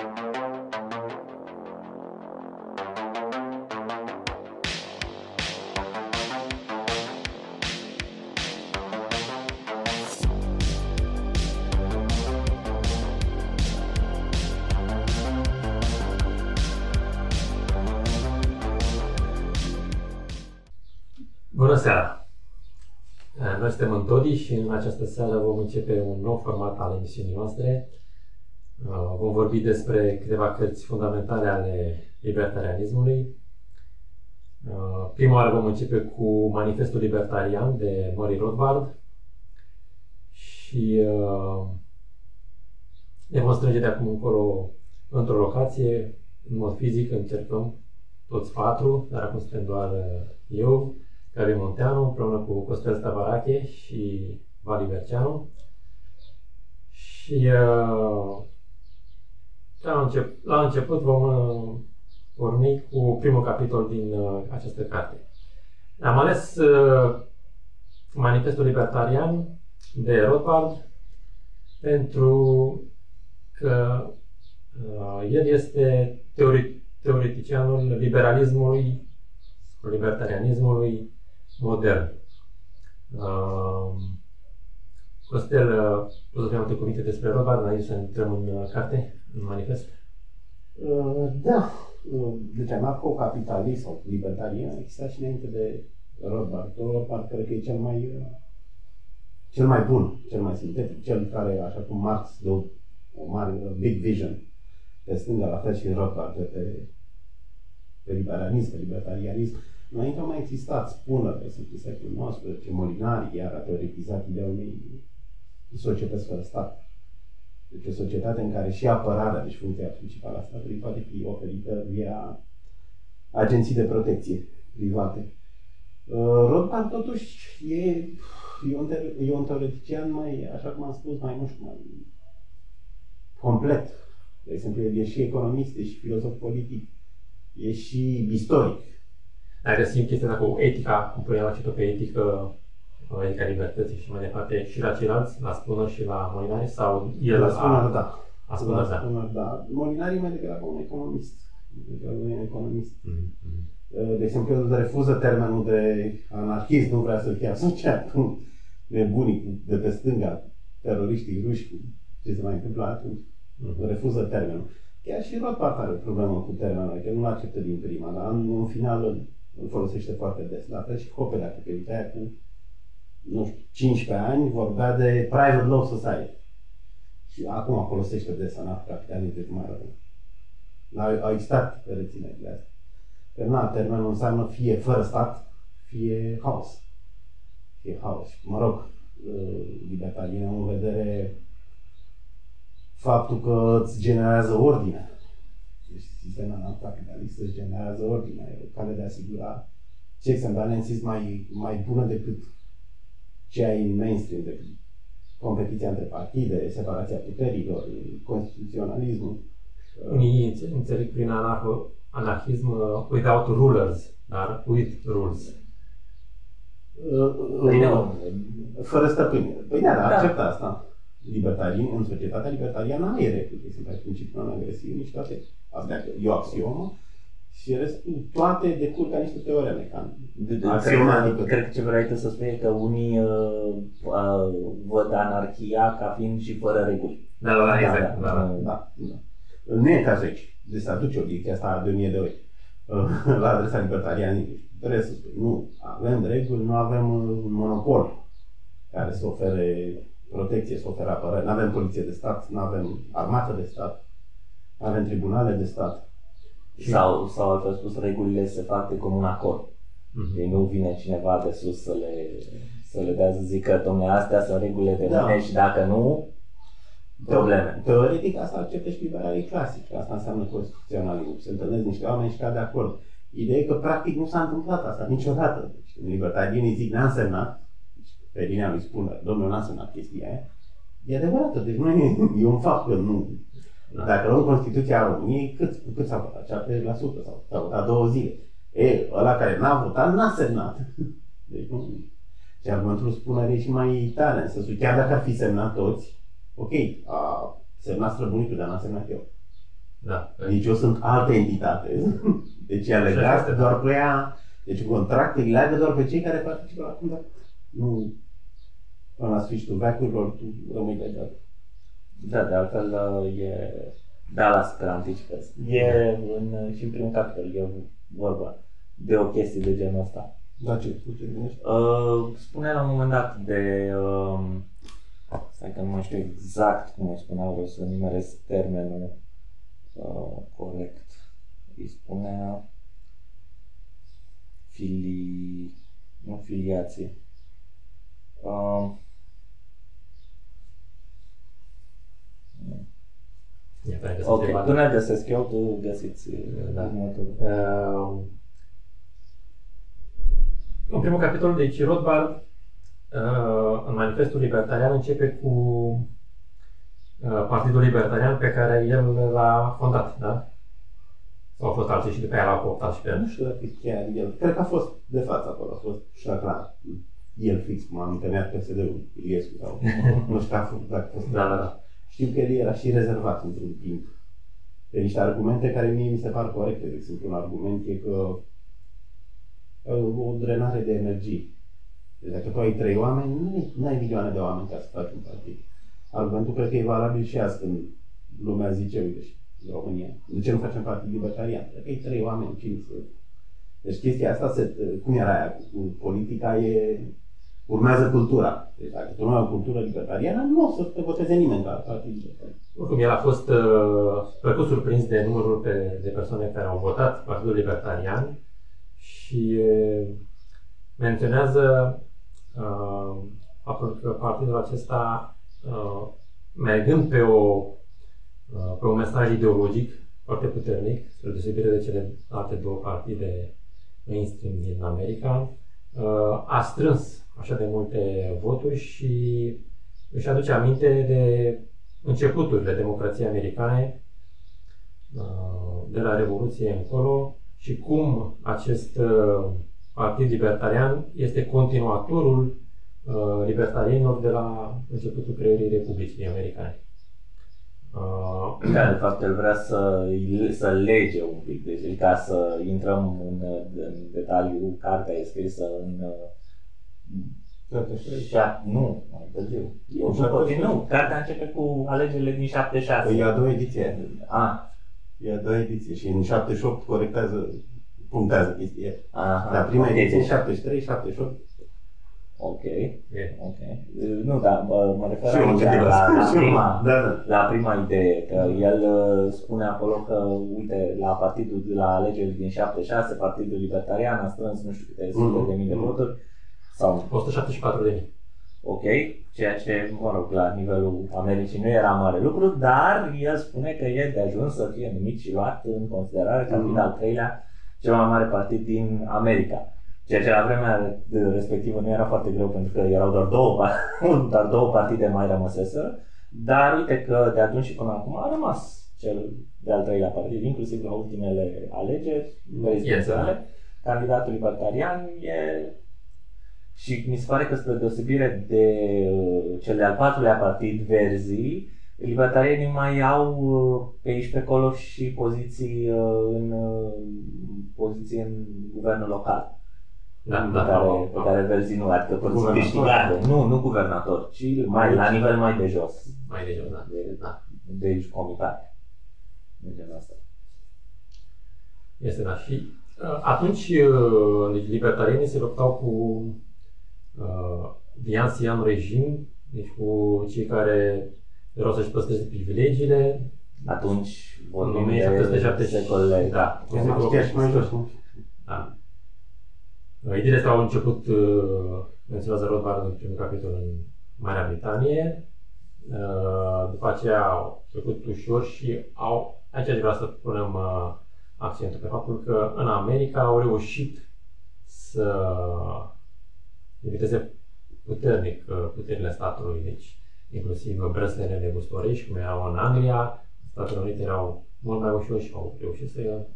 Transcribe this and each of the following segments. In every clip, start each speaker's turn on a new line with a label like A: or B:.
A: Bună seara! Noi suntem în Todi și în această seară vom începe un nou format al emisiunii noastre. Vom vorbi despre câteva cărți fundamentale ale libertarianismului. Prima oară vom începe cu Manifestul Libertarian de Murray Rothbard și ne vom strânge de acum încolo într-o locație, în mod fizic încercăm toți patru, dar acum suntem doar eu, Gabi Monteanu, împreună cu Costel Stavarache și Vali Berceanu. Și uh, la, încep, la început vom uh, porni cu primul capitol din uh, această carte. Am ales uh, Manifestul Libertarian de Rothbard pentru că uh, el este teori, teoreticianul liberalismului, libertarianismului modern. Uh, Costel, poți să fie multe cuvinte despre Rothbard înainte să intrăm în uh, carte, în manifest?
B: Uh, da. Uh, deci anarco-capitalist sau libertarian exista și înainte de Rothbard. Rothbard cred că e cel mai uh, cel mai bun, cel mai sintetic, cel care, așa cum Marx de o, o mare big vision pe stânga, la fel și Rothbard pe, pe liberalism, pe libertarianism. Înainte au mai existat spuneri, sunt în secolul XIX, Molinari iar a teoretizat ideea unei societăți fără stat. Deci o societate în care și apărarea, deci funcția principală a statului, poate fi oferită via agenții de protecție private. Uh, Rothbard totuși e, e, un, e un teoretician mai, așa cum am spus, mai, nu știu, mai complet. De exemplu, el e și economist, e și filozof politic, e și istoric.
A: Dacă simt chestia asta cu etica, cum puneam la pe etică, etica libertății și mai departe, și la ceilalți, la spună și la Molinari, sau el
B: la spună, da.
A: A spună, da.
B: Spună, da. Molinari e mai degrabă un economist. Un economist. Mm-hmm. De exemplu, el refuză termenul de anarhist, nu vrea să fie asociat cu nebunii de pe stânga, teroriștii ruși, cu ce se mai întâmplă atunci. Mm-hmm. Refuză termenul. Chiar și Rothbard are o problemă cu termenul, că nu-l acceptă din prima, dar în, în final îl folosește foarte des. La fel și Hoppe, dacă te uitai acum, nu știu, 15 ani, vorbea de private law society. Și acum folosește des anarhocapitalism de mai rău. Au, au existat reținerile astea. Că na, termenul înseamnă fie fără stat, fie haos. Fie haos. Mă rog, libertariene în vedere faptul că îți generează ordine sistemul capitalist își generează ordinea, e o cale de a asigura checks and balances mai, mai bună decât ce ai în mainstream, decât competiția între partide, separația puterilor, constituționalismul.
A: Unii înțeleg prin anarho, anarhism uh, without rulers, dar with rules.
B: Uh, uh, fără stăpâni. Păi da, da, acceptă asta. Libertarii, în societatea libertariană ai reguli, sunt ai principiul non-agresiv, toate Asta e o axiomă și restul, toate decurg ca niște teoreme. Ca
C: cred, cred că ce vrei tu să spui că unii uh, uh, văd anarhia ca fiind și fără reguli.
A: Da, da, da, exact. Da, da.
B: da, da. Nu e ca aici. Deci să aduce obiecția asta de 1000 de ori uh, la adresa libertarianului. Trebuie să spui, nu, avem reguli, nu avem un monopol care să ofere protecție, să ofere apărare. Nu avem poliție de stat, nu avem armată de stat avem tribunale de stat.
C: Sau, sau altfel spus, regulile se fac de comun acord. Mm-hmm. Deci nu vine cineva de sus să le, să le dea să zică, domnule, astea sunt regulile de da. mine și dacă nu, probleme.
B: Teoretic asta acceptă și liberalii clasici, asta înseamnă constituționalism. Se întâlnesc niște oameni și cad de acord. Ideea e că practic nu s-a întâmplat asta niciodată. Deci, libertarienii zic, n-a însemnat, deci, pe linia lui spune, domnul n-a însemnat chestia aia, e adevărată, deci nu e, e un fapt că nu, da. Dacă luăm Constituția României, cât, cât s-a votat? 70% sau s-a votat două zile. E, ăla care n-a votat, n-a semnat. Deci nu. Și argumentul spunere e și mai tare, în sensul, chiar dacă ar fi semnat toți, ok, a semnat străbunicul, dar n-a semnat eu.
A: Da.
B: Deci eu sunt altă entitate. Deci e legat doar pe ea. Deci contractul îi leagă doar pe cei care participă la contract. Nu până la sfârșitul veacurilor tu rămâi legat.
C: Da, de altfel e Dallas, că anticipez. E în, și în primul capitol, e vorba de o chestie de genul ăsta.
B: Da, ce, ce
C: uh, Spune la un moment dat de... Uh, stai că nu mai știu exact cum îi spunea, vreau să nimeresc termenul uh, corect. Îi spunea filii, nu filiație. Uh, ok, tu ne găsesc eu, tu găsiți da. Uh,
A: în primul capitol, deci Rothbard, uh, în manifestul libertarian, începe cu uh, Partidul Libertarian pe care el l-a fondat, da? Sau au fost alții și după aia l-au cooptat și pe el?
B: Nu știu dacă chiar el. Cred că a fost de față acolo, a fost Șacran. El fix, m-am întâlnit PSD-ul Iliescu sau nu știu dacă a fost.
A: Da, da, da.
B: Știu că el era și rezervat într-un timp pe niște argumente care mie mi se par corecte. De exemplu, un argument e că o drenare de energie. Deci dacă tu ai trei oameni, nu ai milioane de oameni ca să faci un partid. Argumentul cred că e valabil și azi când lumea zice, uite, și în România, de ce nu facem partid libertarian? Dacă ai trei oameni, cine să... Deci chestia asta, se, cum era aia cu politica, e urmează cultura. Deci dacă tu nu ai o cultură libertariană, nu o să te voteze nimeni ca partid libertarian.
A: Oricum, el a fost uh, plăcut surprins de numărul pe, de persoane care au votat Partidul Libertarian și menționează uh, faptul că partidul acesta, uh, mergând pe, o, uh, pe un mesaj ideologic foarte puternic, spre deosebire de cele alte două partide mainstream din America, uh, a strâns așa de multe voturi și își aduce aminte de începuturile democrației americane, uh, de la Revoluție încolo, și cum acest uh, partid libertarian este continuatorul uh, libertarienilor de la începutul creării Republicii Americane.
C: Uh, da, de fapt, el vrea să, să lege un pic, deci ca să intrăm în, în detaliu, cartea e scrisă în Șa, nu, mai târziu. Eu după, nu, cartea începe cu alegerile din 76.
B: Păi e a doua ediție.
C: A,
B: E a doua ediție și în 78 corectează, punctează chestia.
C: Aha,
B: Dar prima ediție în 73, 78.
C: Ok, ok. Nu, dar mă, mă refer
B: aici
C: la, la, la, prima,
B: da, da.
C: la prima idee, că el uh, spune acolo că, uite, la partidul, la alegerile din 76, Partidul Libertarian a strâns nu știu câte sute mm-hmm. de mii de voturi. Sau...
A: 174 de mii
C: ok, ceea ce, mă rog, la nivelul Americii nu era mare lucru, dar el spune că e de ajuns să fie numit și luat în considerare ca fiind al treilea cel mai mare partid din America. Ceea ce la vremea respectivă nu era foarte greu pentru că erau doar două, doar două partide mai rămăseseră, dar uite că de atunci și până acum a rămas cel de-al treilea partid, inclusiv la ultimele alegeri prezidențiale. Yes, candidatul libertarian e și mi se pare că spre deosebire de uh, cel de-al patrulea partid, Verzi, libertarienii mai au uh, pe aici pe acolo și poziții uh, în poziții în guvernul local.
A: Da,
C: pe,
A: da,
C: care,
A: da,
C: pe da. care Verzi nu, adică poziții câștigate. Nu, nu guvernator, ci mai, la nivel mai de jos.
A: Mai de jos, da.
C: De,
A: da.
C: de aici comitate. De genul asta.
A: Este, da. Și atunci libertarienii se luptau cu uh, Vian regim, deci cu cei care vreau să-și păstreze privilegiile.
C: Atunci vorbim de secolele,
A: da.
B: Da.
A: Ideile astea au început, uh, menționează Rothbard în primul capitol în Marea Britanie. Uh, după aceea au trecut ușor și au, aici vreau să punem uh, accentul pe faptul că în America au reușit să limiteze puternic uh, puterile statului, deci inclusiv brăslele negustorești, cum erau în Anglia, Statele Unite erau mult mai ușor și au reușit să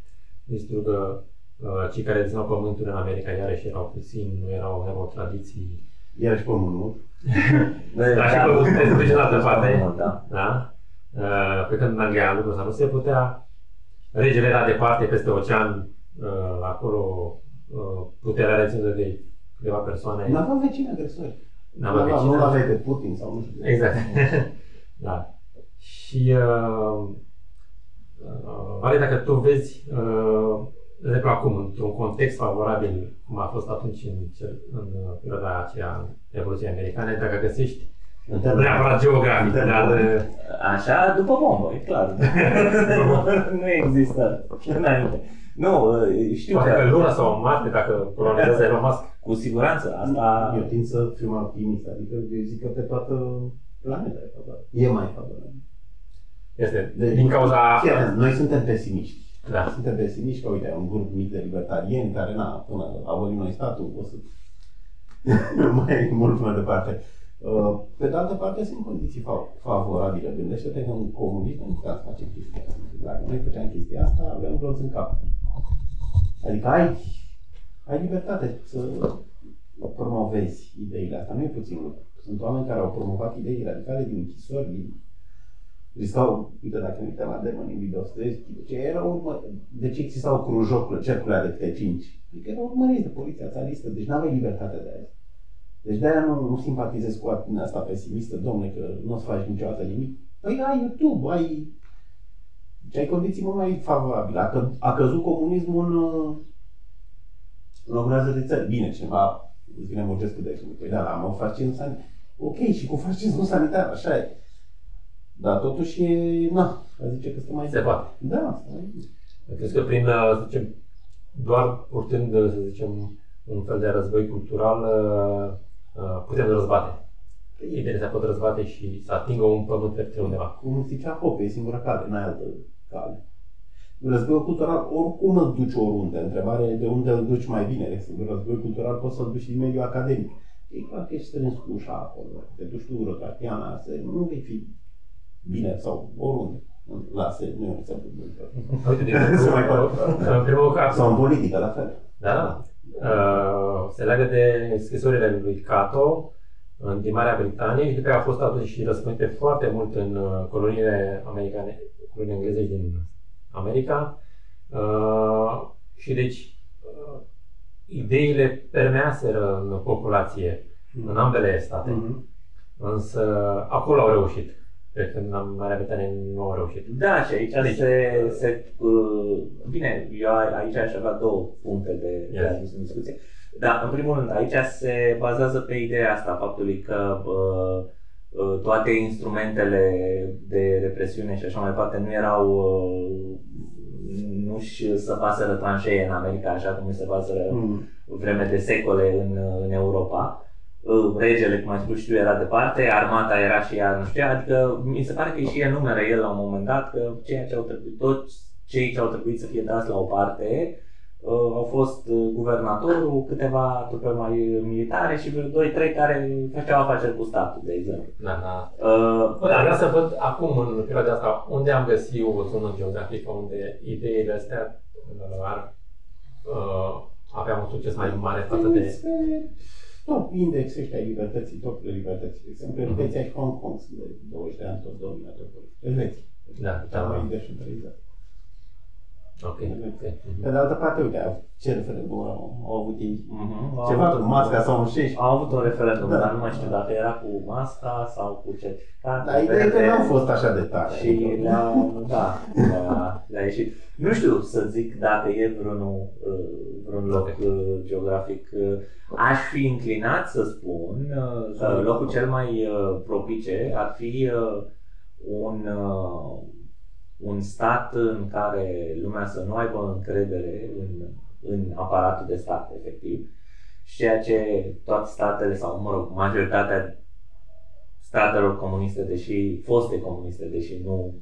A: distrugă uh, cei care dețineau pământul în America iarăși erau puțini, nu erau, erau tradiții.
B: Iarăși pământul.
A: Dar și pământul se duce în altă parte.
C: Da.
A: da? Uh, pe când în Anglia lucrul ăsta nu se putea, regele era departe peste ocean, uh, acolo uh, puterea reținută de câteva persoane.
B: Nu aveam vecini agresori.
A: N-avea
B: Nu aveam-
A: vecini.
B: Nu aveai pe Putin sau nu știu.
A: Exact. da. Și uh, uh, Vale, dacă tu vezi, uh, de exemplu acum, într-un context favorabil, cum a fost atunci în, cel, în uh, perioada aceea în Revoluției Americane, dacă găsești,
B: În
A: nu
B: termen-
A: neapărat geografic,
B: în
A: dar
B: termen-
A: uh,
C: Așa, după bombă, e clar. nu există înainte. Nu, știu
A: poate
C: că
A: pe Luna sau Marte, dacă colonizează Elon Musk.
C: cu siguranță asta...
B: Eu tind să fiu mai optimist, adică eu zic că pe toată planeta e favorabil. E mai favorabil.
A: Este
B: De-
A: din cauza...
B: Fii atent, noi suntem pesimiști.
A: Da.
B: Suntem pesimiști că, uite, un grup mic de libertarieni care, na, până abolim noi statul, o să mai mult mai departe. Uh, Pe de altă parte, sunt condiții fa- favorabile. Gândește-te că în comunism nu puteam să facem chestia asta. Dacă noi făceam chestia asta, aveam roți în cap. Adică ai, ai libertate să promovezi ideile astea. Nu e puțin lucru. Sunt oameni care au promovat idei radicale din închisori, din riscau, uite dacă ne uităm la demonii lui Dostoevski, de ce erau urmă, de ce existau crujocurile, cercurile de câte cinci? Adică erau urmăriți de poliția țaristă, deci n-aveai libertate de aia. Deci de-aia nu, nu simpatizez cu atitudinea asta pesimistă, domne, că nu o să faci niciodată nimic. Păi ai YouTube, ai... Deci ai condiții mult mai favorabile. A, că, a căzut comunismul în, uh, în o groază de țări. Bine, cineva îți vine Murgescu de exemplu. Păi da, dar am un fascism sanitar. Ok, și cu fascismul sanitar, așa e. Dar totuși e, na, a zice că stă mai
A: Se poate.
B: Da, stai.
A: Crezi că prin, uh, să zicem, doar purtând, uh, să zicem, un fel de război cultural, uh, uh, putem răzbate. Ideile se pot răzbate și să atingă un pământ fertil undeva.
B: Cum zicea Hope, e singura cale, n-ai altă cale. Războiul cultural oricum îl duci oriunde. Întrebarea e de unde îl duci mai bine. Războiul cultural poți să-l duci și din mediul academic. E clar că ești strâns cu ușa acolo. Dacă Te duci tu rotațiana, să nu vei fi bine sau oriunde. Lasă, nu e un exemplu bun.
A: Uite, de
B: Se mai
A: exemplu, în primul caz,
B: Sau în politică, la fel.
A: da, da, uh, se leagă de scrisorile lui Cato în din Marea Britanie și după aceea a fost adus și răspândite foarte mult în uh, coloniile americane, coloniile engleze din America. Uh, și deci uh, ideile permeaseră în populație, în ambele state.
B: Mhm.
A: Însă acolo au reușit. Cred că în Marea Britanie nu au reușit.
C: Da, și aici
A: Deci-
C: se, se uh, bine, eu a- aici aș avea două puncte de, de
A: Yes.
C: adus în discuție. Dar, în primul rând, aici se bazează pe ideea asta, faptului că uh, uh, toate instrumentele de represiune și așa mai departe nu erau, uh, nu-și săpaseră tranșee în America, așa cum se săpaseră
B: Mhm.
C: vreme de secole în, în Europa. Uh, Regele, cum ai spus și tu, era departe, armata era și ea, nu știu, adică mi se pare că și enumeră el la un moment dat că ceea ce au trebuit, toți cei ce au trebuit să fie dați la o parte uh, au fost uh, guvernatorul, câteva trupe mai militare și vreo 2-3 care făceau afaceri cu statul, de exemplu.
A: Da, da.
C: Uh,
A: Bă, dar vreau să văd acum, în perioada asta, unde am găsit o zonă geografică unde ideile astea uh, ar uh, avea un succes mai mare față de...
B: Este top index ăștia ai libertății, topurile libertății. De exemplu,
A: Mhm.
B: Elveția și Hong Kong sunt de 20 de ani tot dominatori politic. Elveția.
A: Da,
B: Cea mai
A: da.
B: Descentralizată.
A: Ok. ok.
B: Pe de altă parte, uite, ce referendum au, au avut ei?
C: uh-huh.
B: Ceva cu masca sau un șești.
C: Au avut un referendum,
B: Da.
C: dar nu mai știu dacă era cu masca sau cu certificat.
B: Dar ideea e că n-au fost așa de tare.
C: Și le-a, da, le-a, le-a ieșit. Nu știu să zic dacă e vreun, uh, vreun loc
A: Ok.
C: uh, geografic. uh, Aș fi înclinat să spun uh, că locul cel mai uh, propice ar fi uh, un, uh, un stat în care lumea să nu aibă încredere în, în aparatul de stat, efectiv. Și ceea ce toate statele, sau mă rog, majoritatea statelor comuniste, deși foste comuniste, deși nu,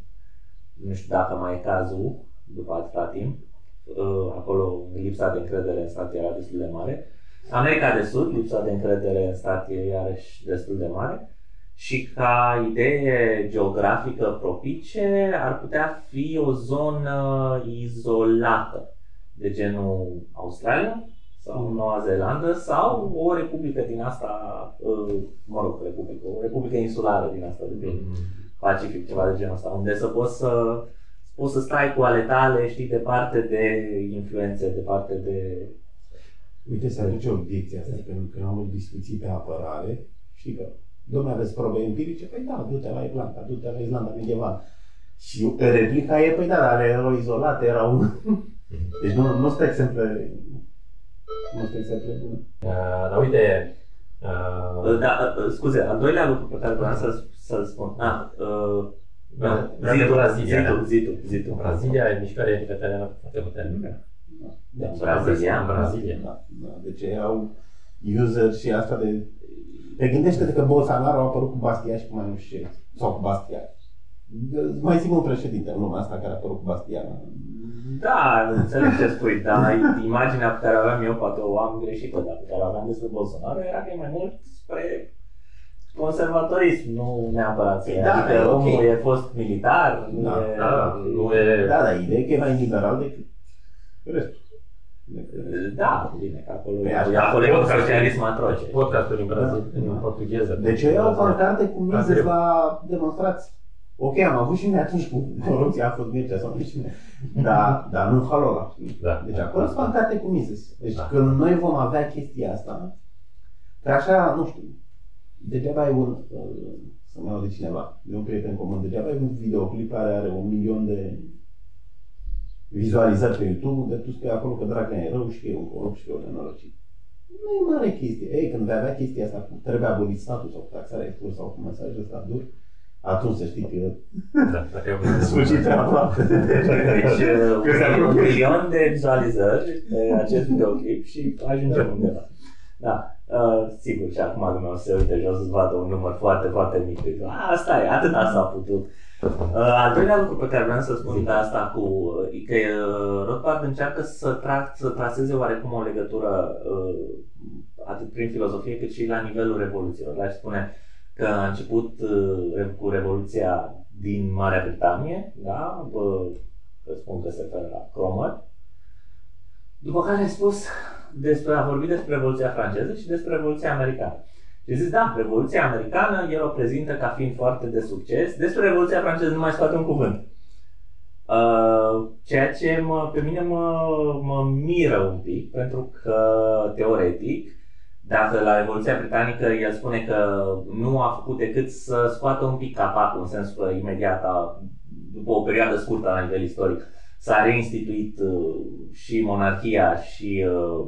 C: nu știu dacă mai e cazul după atâta timp, uh, acolo lipsa de încredere în stat era destul de mare. America de Sud, lipsa de încredere în stat e iarăși destul de mare. Și ca idee geografică propice ar putea fi o zonă izolată, de genul Australia sau
B: Mhm.
C: Noua Zeelandă sau o republică din asta, uh, mă rog, republică, o republică insulară din asta de prin
A: Mm.
C: Pacific, ceva de genul ăsta, unde să poți să poți să stai cu ale tale, știi, departe de influențe, departe de...
B: Uite, se aduce obiecția asta, pentru că am avut discuții pe apărare, știi că, domnule, aveți probe empirice? Păi da, du-te la Irlanda, du-te la Islanda medievală. Și replica e, păi da, dar erau izolate, erau... Deci nu, nu sunt exemple, nu sunt exemple bune.
A: Uh, dar uite, uh,
C: Da, uh, scuze, al doilea lucru pe care vreau să, să spun. Ah, uh,
A: Da,
C: zi tu,
A: Brazilia,
C: zi tu,
A: da.
C: zi tu, zi tu.
A: Brazilia e mișcare libertariană foarte puternică.
B: Da.
C: În Brazilia?
A: În Brazilia.
B: Da, da. Deci au user și asta de... Te gândește că Bolsonaro a apărut cu Bastia și cu mai nu știu ce. Sau cu Bastia. Mai sigur un președinte în lumea asta care a apărut cu Bastia.
C: Da, înțeleg ce spui, dar imaginea pe care o aveam eu, poate o am greșită, dar pe care o aveam despre Bolsonaro era că e mai mult spre conservatorism, nu neapărat.
B: Păi da,
C: adică
B: e ok.
C: omul e fost militar, nu
B: Da,
C: e...
A: Da, nu e...
B: Da, dar ideea e că e mai liberal decât restul. Decât-
C: Da, bine, că acolo,
B: Păi
C: e
B: așa,
C: acolo e un
A: podcast-
C: socialism atroce.
A: Podcastul în Brazilia,
B: Da.
A: în portugheză.
B: Deci ei au pancarte cu mize
A: Brazilia.
B: la demonstrații. Ok, am avut și noi atunci cu corupția, a fost Mircea sau nu știu cine. Dar, dar nu în halul ăla. știi?
A: Da.
B: Deci acolo sunt pancarte cu mize. Deci
A: Da.
B: când noi vom avea chestia asta, că așa, nu știu, degeaba ai un, uh, să-mi iau de cineva, de un prieten comun, degeaba ai un videoclip care are un milion de vizualizări pe YouTube, de tu spui acolo că Dragnea e rău și că e un corupt și că e un nenorocit. Nu e mare chestie. Ei, când vei avea chestia asta cu trebuie abolit statul sau cu taxarea expus sau cu mesajul ăsta dur, atunci să știi că
A: Da, dacă e un
B: sfârșit aproape.
C: Deci,
B: Că se
C: uh, un
B: apropie.
C: milion de vizualizări pe acest videoclip și ajungem undeva. Da, uh, sigur, și acum lumea o să se uite jos să vadă un număr foarte, foarte mic. Deci, a, asta e, atâta s-a putut. Uh, al doilea lucru pe care vreau să spun de asta cu uh, că uh, Rothbard încearcă să, tra- să traseze oarecum o legătură uh, atât prin filozofie cât și la nivelul revoluțiilor. Aș spune că a început uh, cu Revoluția din Marea Britanie, da? Bă, că spun că se referă la Cromwell. După care a spus despre, a vorbit despre Revoluția franceză și despre Revoluția americană. Și zis, da, Revoluția americană, el o prezintă ca fiind foarte de succes. Despre Revoluția franceză nu mai scoate un cuvânt. Uh, ceea ce mă, pe mine mă, mă miră un pic, pentru că, teoretic, dacă la Revoluția Britanică el spune că nu a făcut decât să scoată un pic capacul, în sensul că imediat, a, după o perioadă scurtă la nivel istoric, s-a reinstituit uh, și monarhia și uh, uh,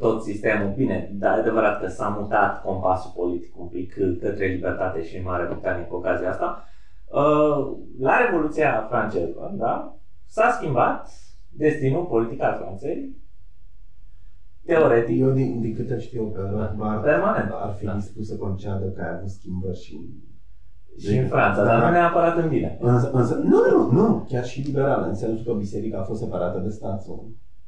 C: tot sistemul. Bine, dar e adevărat că s-a mutat compasul politic un pic uh, către libertate și în Marea Britanie cu ocazia asta. Uh, la Revoluția franceză, da, s-a schimbat destinul politic al Franței, teoretic,
B: Eu, din, din câte știu, că Rothbard
C: Permanent.
B: ar fi
A: Da.
B: dispus să concedă că a avut schimbări și...
C: și în Franța, dar nu neapărat în bine.
B: Însă, însă, nu, nu, nu, chiar și liberală, în sensul că biserica a fost separată de stat.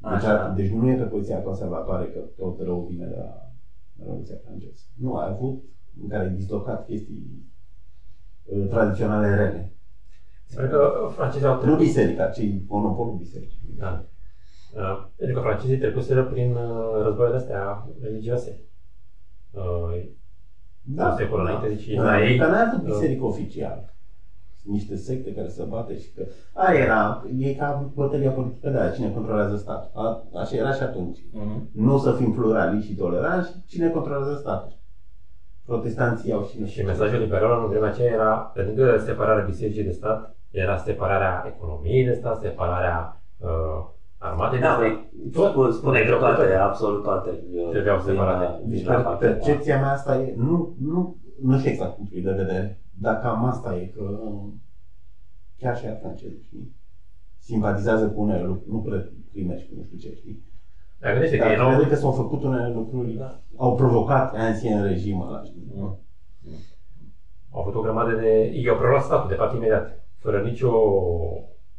B: Sau... Deci,
C: Așa.
B: a, deci nu e pe poziția conservatoare că tot rău vine de la Revoluția franceză. Nu, a avut în care ai dislocat chestii uh, tradiționale rele.
A: Sper că francezii au
B: Nu
A: trecut.
B: biserica, ci monopolul bisericii.
A: Da. Uh, Pentru că francezii trecuseră prin uh, războaiele astea religioase. Uh,
B: Da,
A: Un secol înainte, deci
B: da.
A: la ei-
B: Că n-ai avut
A: da.
B: biserică oficială. Sunt niște secte care se bate și că... Aia era, e ca bătălia politică de aia, cine controlează statul. A, așa era și atunci.
C: Mhm.
B: Nu să fim plurali și toleranți, cine controlează statul. Protestanții au și nu
A: și mesajul liberal în vremea aceea era, pe lângă separarea bisericii de stat, era separarea economiei de stat, separarea uh, armatei de
C: Da,
A: stat.
C: păi,
A: Tot-
C: tot, spune că
A: tot-
C: toate, absolut toate. uh,
A: Trebuiau
C: vin
A: separate.
C: la-
B: Deci
C: vin la
B: per-
C: pachet.
B: percepția mea asta e, nu, nu, nu știu exact punctul de vedere, dar cam asta e, că chiar și ea franceză, știi? Simpatizează cu unele lucruri, nu prea crime și cu nu știu ce, știi?
A: Dar gândește că ei
B: Dar
A: nu...
B: crede că s-au făcut unele lucruri,
A: Da.
B: au provocat ancien regim ăla, știi?
C: Mm.
A: Au avut o grămadă de... Ei au preluat statul, de fapt, imediat. Fără nicio,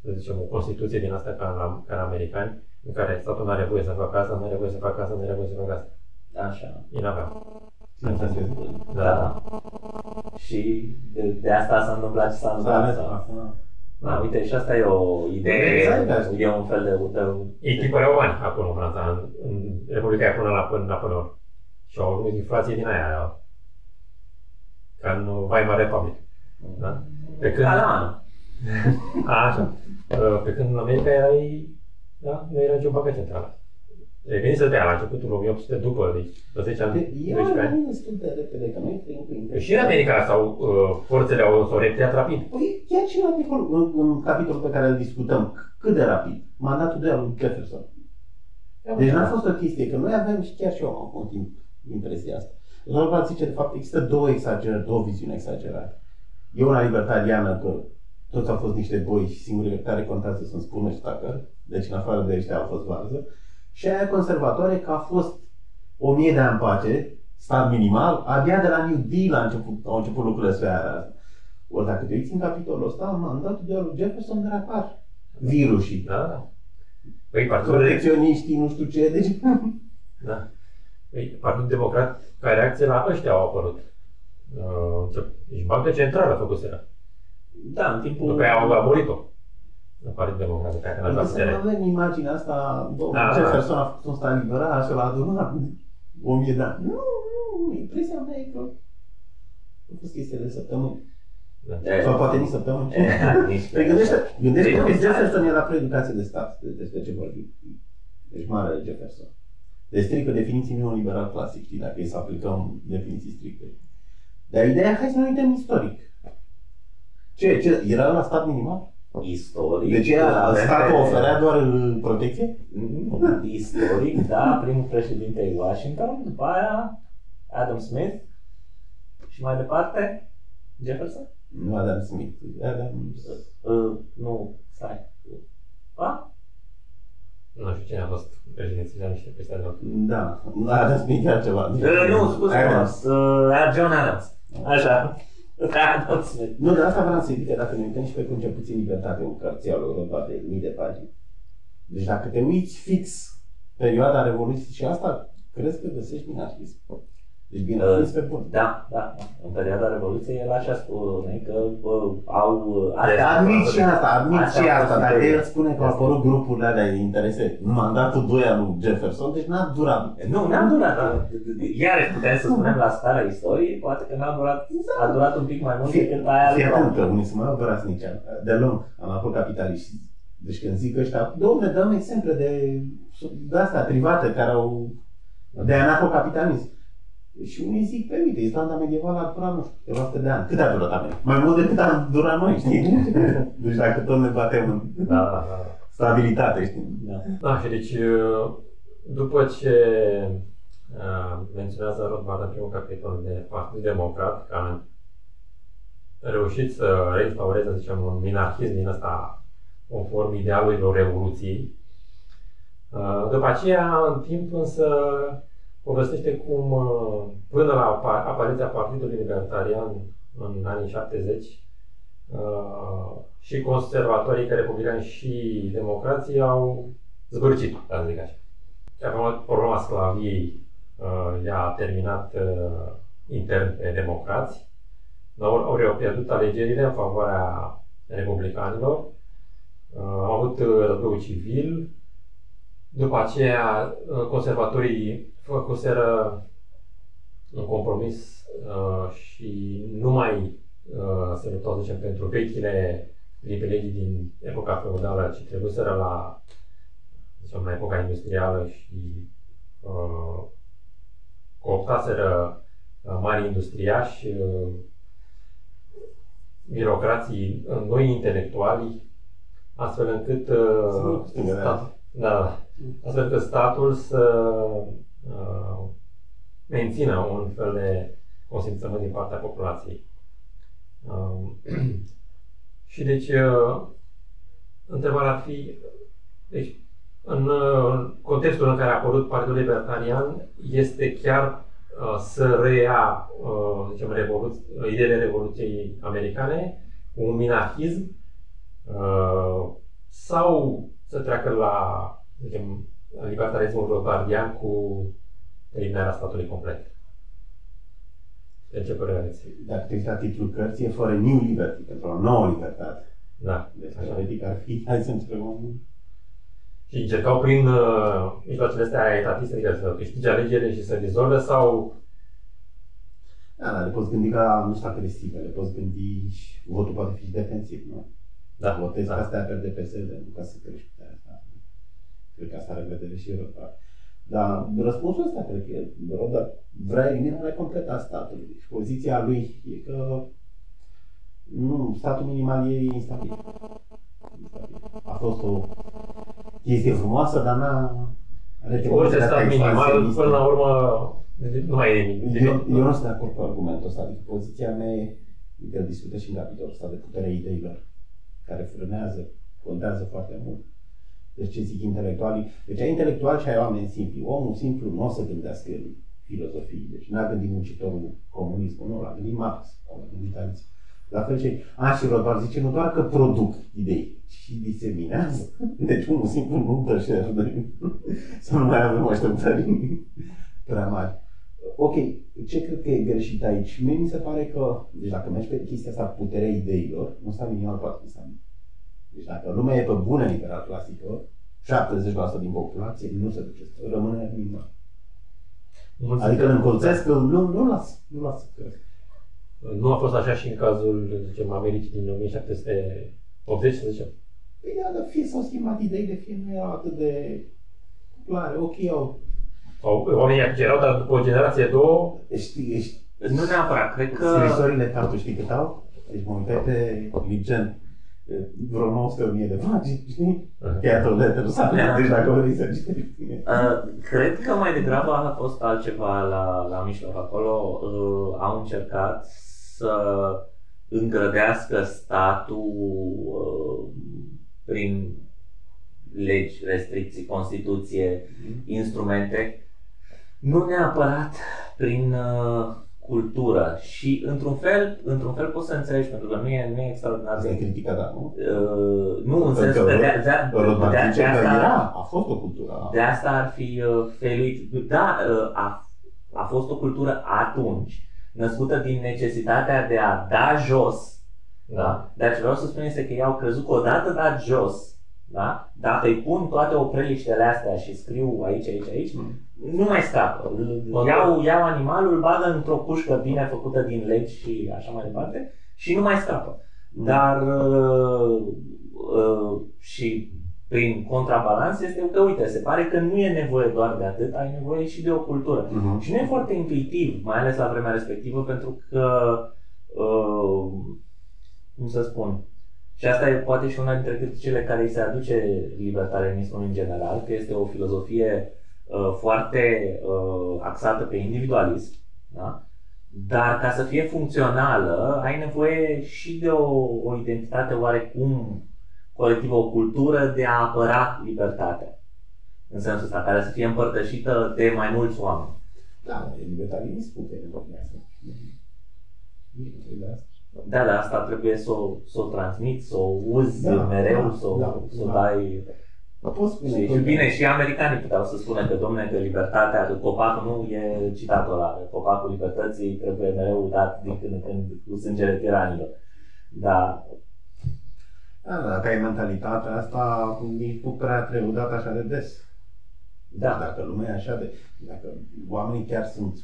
A: să zicem, o Constituție din asta ca în, ca în americani, în care statul nu are voie să facă asta, nu are voie să facă asta, nu are voie să facă asta.
C: Așa.
A: Ei n-aveau.
B: Franceză.
C: Da. Și de, de asta s-a întâmplat ce s-a
B: S-a
C: întâmplat.
B: ales
C: sau-
B: asta.
C: Da, uite, și asta e o idee,
B: Exact.
C: e un fel de... de
A: Ei tipăreau bani acolo în Franța, în, în Republica aia până la până Napoleon. Și au avut inflație din aia, ca în Weimar Republic. Da? Pe când,
C: Ca la anul.
A: A, așa. Uh, Pe când în America erai, da, nu era nicio bancă centrală. Revenise pe aia la începutul 1800 după, deci pe 10 ani,
B: Eu
A: 12 ani.
B: am destul de repede, că noi trăim cu
A: Și în America sau uh, forțele au s-au repliat rapid.
B: Păi chiar și în, articol, în, în capitolul pe care îl discutăm, cât de rapid, mandatul de al lui Jefferson. Deci n-a fost o chestie, că noi avem și chiar și eu am un timp impresia asta. Doar zice, de fapt, există două exagerări, două viziuni exagerate. E una libertariană, că toți au fost niște boi și singurii care contează sunt spune și tacă, deci în afară de ăștia au fost varză. Și aia conservatoare că a fost o mie de ani pace, stat minimal, abia de la New Deal a început, au început lucrurile să fie aia. Ori dacă te uiți în capitolul ăsta, în mandatul de al lui Jefferson de apar virusii,
A: Da, da. Păi Partidul,
B: protecționiștii, nu știu ce, deci...
A: da. Păi, Partidul Democrat, ca reacție la ăștia au apărut. Uh, ce- deci Banca Centrală făcuseră.
C: Da, în timpul...
A: După aia au abolit-o. În Partidul Democrat, după aia când a
B: Adică
A: luat
B: să
A: putere.
B: avem imaginea asta, bă,
A: Da,
B: ce
A: da.
B: persoană a făcut un stat liberal și l-a adunat o mie de ani. Nu, nu, impresia mea e că a fost chestia de săptămâni.
A: Da.
C: E,
B: Sau poate nici săptămâni.
C: e, nici
B: Păi gândește, gândește
C: Deci,
B: că
C: nu,
B: Jefferson era pre-educație de stat, de- despre ce vorbim. Deci mare Jefferson. Deci strică definiții neoliberal clasic, știi, dacă e să aplicăm definiții stricte. Dar ideea, hai să ne uităm istoric. Ce, ce, era la stat minimal?
C: Istoric.
B: Deci ea,
C: avem
B: statul
C: pe-
B: oferea doar uh, protecție?
C: Nu, Istoric, da, primul președinte e Washington, după aia Adam Smith și mai departe Jefferson?
B: Nu Adam Smith. Adam...
C: Uh, nu, stai. Pa?
A: Nu știu cine a fost președinții, dar niște peste de
B: Da, Adam Smith e altceva.
C: Uh, nu, scuze mă,
B: Adams.
C: uh, John Adams. Așa. Adam Smith.
B: Nu, dar asta vreau să zic că dacă ne uităm și pe cum cel puțin libertate, un cărțial Europa de mii de pagini. Deci dacă te uiți fix perioada Revoluției și asta, crezi că găsești minarhism. Deci bine,
C: Uh,
B: pe bun.
C: Da, da, da. În perioada Revoluției el așa spune că bă, au... uh,
B: Asta, admit și asta, admit
C: Asta
B: și
C: a
B: asta.
C: fost
B: Dacă
C: ideea.
B: el spune că au apărut grupurile alea de interese în mandatul 2 al lui Jefferson, deci n-a durat.
C: Nu, n-a durat. Iar putem să spunem la starea istoriei, poate că n-a durat, a durat un pic mai mult decât aia
B: Fii
C: lui
B: atent
C: Trump.
B: că unii sunt mai operați nici de lung, am apărut capitaliști. Deci când zic ăștia, domnule, dăm exemple de, de astea private care au de anarhocapitalism. Și unii zic, pe uite, Islanda medievală a durat, nu știu, câteva sute de ani. Cât a durat America? Mai mult decât a durat noi, știi? Deci dacă tot ne batem în
A: Da, da, da.
B: stabilitate, știi?
C: Da.
A: Da, și deci uh, după ce uh, menționează Rothbard în primul capitol de Partidul Democrat, că a reușit să reinstaureze, să zicem, un minarhism din ăsta conform idealurilor Revoluției. Uh, După aceea, în timp însă, povestește cum uh, până la apa- apariția Partidului Libertarian în anii 70, uh, și conservatorii, că republicani și democrații au zbârcit, ca să zic așa. Și acum problema sclaviei uh, i-a terminat uh, intern pe democrați, dar au, au pierdut alegerile în favoarea republicanilor, uh, au avut uh, războiul civil, după aceea uh, conservatorii făcuseră un compromis uh, și nu mai uh, se luptau, să zicem, pentru vechile privilegii din epoca feudală, ci trebuseră la, zicem, la epoca industrială și uh, cooptaseră uh, mari industriași, uh, birocrații, uh, noi intelectuali, astfel încât uh,
B: Stânga,
A: stat, da, astfel încât statul să uh, mențină un fel de consimțământ din partea populației. Um, și deci, uh, întrebarea ar fi, deci, în uh, contextul în care a apărut Partidul Libertarian, este chiar uh, să reia, uh, zicem, revolu- ideile Revoluției Americane, un minarhism, uh, sau să treacă la, zicem, libertarismul rothbardian cu eliminarea statului complet. De ce părere aveți?
B: Dacă te uiți la titlul cărții, e for a new liberty, pentru o nouă libertate.
A: Da,
B: Deci,
A: așa.
B: teoretic ar fi, hai să înțelegem,
A: Și încercau prin uh, mijloacele astea etatiste adică să câștige alegerile și să dizolve sau
B: Da, dar le poți gândi ca, nu știu dacă restive, le poți gândi și votul poate fi și defensiv, nu? Da. Votezi da. ca să te aperi de PSD, nu ca să crești pe asta. Cred că asta are vedere și Rodar. Dar răspunsul ăsta cred că Rodar vrea eliminarea completă a statului. Deci poziția lui e că nu, statul minimal e instabil. A fost o chestie frumoasă, dar n-a...
A: Orice stat minimal, până la urmă, nu mai e nimic.
B: Eu, eu nu sunt de acord cu argumentul ăsta. Adică poziția mea e, că discută și în capitolul ăsta de puterea ideilor, care frânează, contează foarte mult. Deci ce zic intelectualii? Deci ai intelectuali și ai oameni simpli. Omul simplu nu o să gândească el filozofii. Deci n-a gândit muncitorul comunismul, nu, l-a gândit Marx, l-a gândit alții. La fel și a, și Rodar zice nu doar că produc idei, ci și diseminează. Deci unul simplu nu dă și să nu mai avem așteptări prea mari. Ok, ce cred că e greșit aici? Mie mi se pare că, deci dacă mergi pe chestia asta, puterea ideilor, nu stai minimal poate fi stabil. Deci dacă lumea e pe bună literatură clasică, 70% din populație nu se duce, rămâne minimal. Adică îl încolțesc, nu, nu las, nu las să crească.
A: Nu a fost așa și în cazul, zicem, Americii din 1780, să zicem?
B: Păi da, dar fie s-au schimbat ideile, fie nu erau atât de clare. Ok, au...
A: Sau oamenii erau, dar după o generație, două...
B: Știi, știi,
C: nu neapărat, cred că...
B: Scrisorile tău, știi cât au? Deci mă uitai pe Ligen, vreo 900 de pagini, știi? Chiar o letter să deci dacă vrei să citești.
C: Uh, cred că mai degrabă a fost altceva la, la mijloc acolo. Uh, au încercat să îngrădească statul uh, prin legi, restricții, Constituție, mm-hmm. instrumente, nu neapărat prin uh, cultură și într-un fel, într-un fel poți să înțelegi, pentru că nu e, nu e extraordinar
B: de... criticat, da, nu?
C: Uh, nu, în sensul că de, de,
B: de, de, de, asta, era, a fost o cultură.
C: De asta ar fi uh, feluit. Da, uh, a, a fost o cultură atunci, născută din necesitatea de a da jos, da? Dar ce vreau să spun este că ei au crezut că odată dat jos, da? Dacă îi pun toate opreliștele astea și scriu aici, aici, aici, mm. Nu mai scapă. Iau, iau animalul, bagă într-o pușcă bine făcută din legi și așa mai departe și nu mai scapă. Mm. Dar uh, uh, și prin contrabalans este că, uite, se pare că nu e nevoie doar de atât, ai nevoie și de o cultură. Uh-huh. Și nu e foarte intuitiv, mai ales la vremea respectivă, pentru că, uh, cum să spun, și asta e poate și una dintre criticile care îi se aduce libertarianismul în general, că este o filozofie uh, foarte uh, axată pe individualism, da? dar ca să fie funcțională, ai nevoie și de o, o identitate oarecum colectivă, o cultură de a apăra libertatea. În sensul ăsta, care să fie împărtășită de mai mulți oameni.
B: Da, e libertarianismul care
C: Da, dar asta trebuie să o, să o transmiți, să o uzi da, mereu, da, să, da, să o da. Dai...
B: Poți spune
C: și, și bine, și americanii puteau să spună că, domne, că libertatea, că copacul nu e citatul ăla, că copacul libertății trebuie mereu dat din când în când cu sângele tiranilor. Dar
B: da, dacă ai mentalitatea asta, nici nu prea trebuie dat așa de des. Da. Dacă lumea e așa de... Dacă oamenii chiar sunt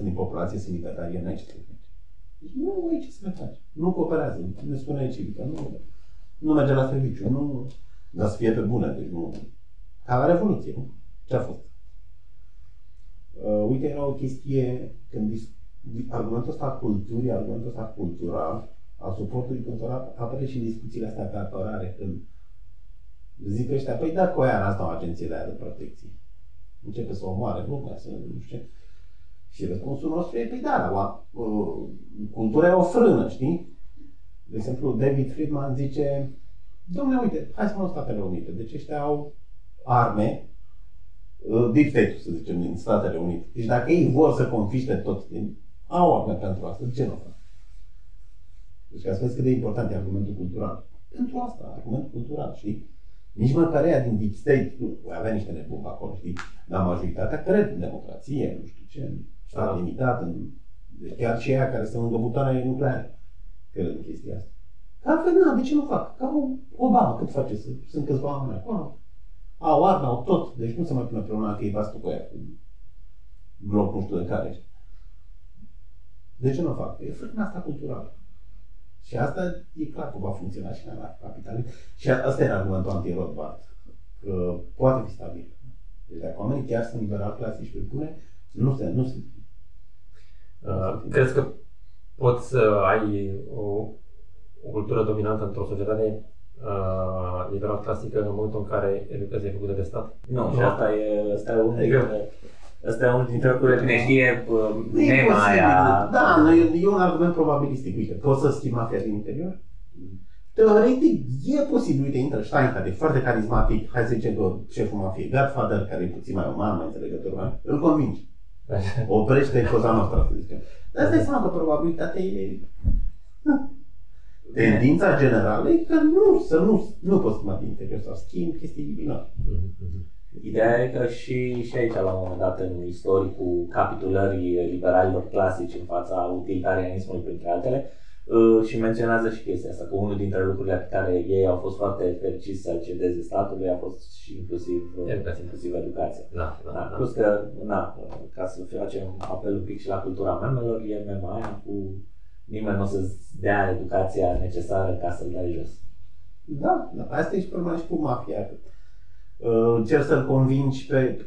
B: 70-80% din populație sunt libertarieni, aici ce deci nu ai ce să mai faci. Nu cooperează. Ne spune civică. Nu, nu merge la serviciu. Nu, dar să fie pe bună. Deci nu... Ca la Revoluție, nu? Ce a fost? Uh, uite, era o chestie când argumentul ăsta culturii, argumentul ăsta cultural, a suportului cultural apare și în discuțiile astea pe apărare, când zic ăștia, păi da, cu aia asta o agenție de aia de protecție. Începe să o omoare lumea, să nu știu ce. Și răspunsul nostru e, păi da, la, uh, cultura e o frână, știi? De exemplu, David Friedman zice, domnule, uite, hai să luăm Statele Unite. Deci ăștia au arme, uh, deep state să zicem, din Statele Unite. Deci dacă ei vor să confiște tot, au arme pentru asta, de ce nu fac? Deci ca să vezi cât de important e argumentul cultural. Pentru asta, argument cultural, știi? Nici măcar ea din Deep State, nu, voi avea niște nebuni acolo, știi? Dar majoritatea cred în democrație, nu știu ce, stat da. limitat, în, deci chiar și aia care sunt lângă butoane nucleare, cred în chestia asta. Că altfel, na, de ce nu fac? Ca Obama, cât face? Sunt câțiva oameni acolo. Au arme, au tot, deci nu se mai pune pe una că e vastul cu ea, cu glob nu știu de care. De ce nu fac? E frâna asta culturală. Și asta e clar că va funcționa și la capitalism. Și asta era argumentul anti-Rothbard, că poate fi stabil. Deci dacă oamenii chiar sunt liberal clasici pe bune, nu se, nu se.
A: Uh, crezi că poți să ai o, o cultură dominantă într-o societate uh, liberal clasică în momentul în care educația e făcută de stat?
C: Nu, și asta e, asta e unul dintre, asta e unul dintre lucrurile care știe Nema aia.
B: Da, e un argument probabilistic. Uite, poți să schimbi mafia din interior? Teoretic, e posibil, uite, intră Stein, e foarte carismatic, hai să zicem că șeful mafiei Godfather, care e puțin mai uman, mai înțelegător, mai, îl convingi. Oprește coza noastră, să zicem. Dar îți dai seama că probabilitatea e... Tendința generală e că nu, să nu, nu poți schimba din interior sau schimbi chestii divine.
C: Ideea e că și, și aici, la un moment dat, în istoricul capitulării liberalilor clasici în fața utilitarianismului, printre altele, uh, și menționează și chestia asta, că unul dintre lucrurile pe care ei au fost foarte fericiți să cedeze statului a fost și inclusiv educația. Inclusiv educația.
A: Da, da, da,
C: da. Plus că, na, ca să facem apel un pic și la cultura memelor, e mema aia cu nimeni nu o să-ți dea educația necesară ca să-l dai jos.
B: Da, da, asta e și problema și cu mafia. Uh, încerci să-l convingi pe...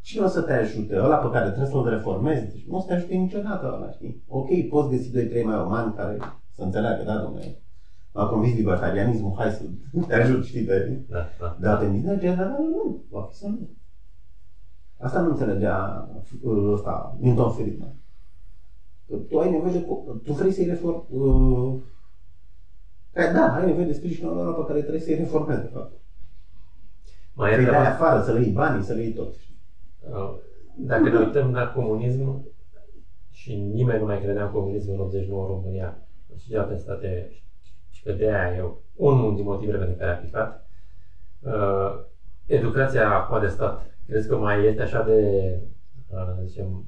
B: Cine o să te ajute? Ăla pe care trebuie să-l reformezi? Deci nu o să te ajute niciodată ăla, știi? Ok, poți găsi doi, trei mai umani care să înțeleagă, da, domnule, m-a convins libertarianismul, hai să te ajut, știi, de...
A: Da, da.
B: Dar tendința generală nu, va fi să nu. Asta nu înțelegea uh, ăsta, Milton Friedman. Tu ai nevoie de... Tu vrei să-i reform... Uh, da, ai nevoie de sprijinul ăla pe care trebuie să-i reformezi, de fapt. Mai să-i dai afară, să le iei banii, să le iei tot.
A: Uh, dacă ne uităm la comunism, și nimeni nu mai credea în comunism în 89 în România, și alte state, și pe de aia e unul din motivele pentru care a picat, uh, educația acum de stat, crezi că mai este așa de, uh, zicem,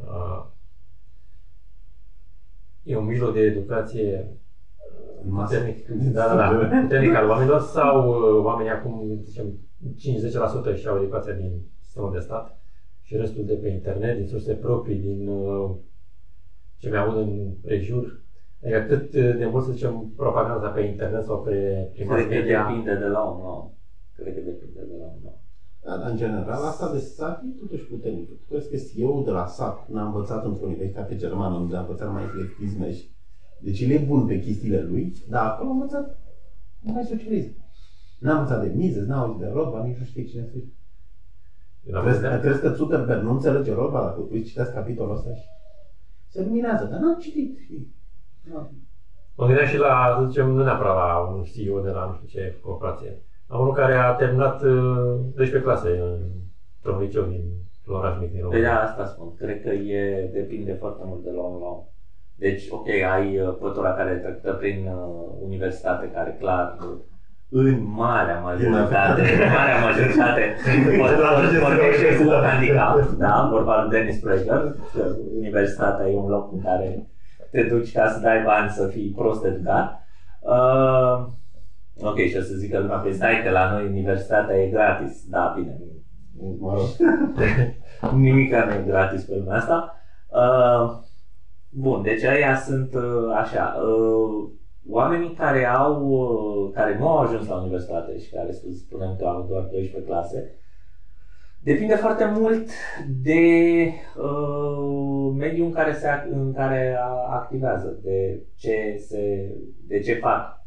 A: uh, e un mijloc de educație puternic, da, da, da, puternic al oamenilor sau uh, oamenii acum, zicem, 5-10% și au educația din sistemul de stat și restul de pe internet, din surse proprii, din uh, ce mi aud în prejur. Adică cât de mult, să zicem, propaganda pe internet sau pe
C: prin Cred că depinde de la un om. Cred că depinde de la un om.
B: Da, dar în general asta de sat e totuși puternic. Tu crezi că eu de la sat n-am învățat într-o universitate germană unde am învățat mai eclectisme și deci el e bun pe chestiile lui, dar acolo am învățat mai socialism. N-am învățat de Mises, n-am auzit de Rothbard, nici nu știe cine să Crezi, crezi că Zuckerberg nu înțelege Rothbard dacă îi citeți capitolul ăsta și se luminează, dar n-am citit.
A: Mă gândeam și la, să zicem, nu neapărat la un CEO de la nu știu ce corporație, la unul care a terminat 12 uh, clase într-un liceu din un oraș mic din păi România.
C: Păi da, asta spun. Cred că e, depinde foarte mult de la om la om. Deci, ok, ai uh, pătura care trecută prin uh, universitate, care clar în marea majoritate, în marea majoritate, vorbește cu un handicap, da, vorba de Dennis Prager, universitatea e un loc în care te duci ca să dai bani să fii prost educat. Uh, ok, și o să zică lumea, pe stai că la noi universitatea e gratis. Da, bine, nimic nu e gratis pe lumea asta. Uh, Bun, deci aia sunt uh, așa, uh, oamenii care au, uh, care nu au ajuns la universitate și care spunem că au doar 12 clase, depinde foarte mult de uh, mediul în care, se, în care activează, de ce, se, de ce fac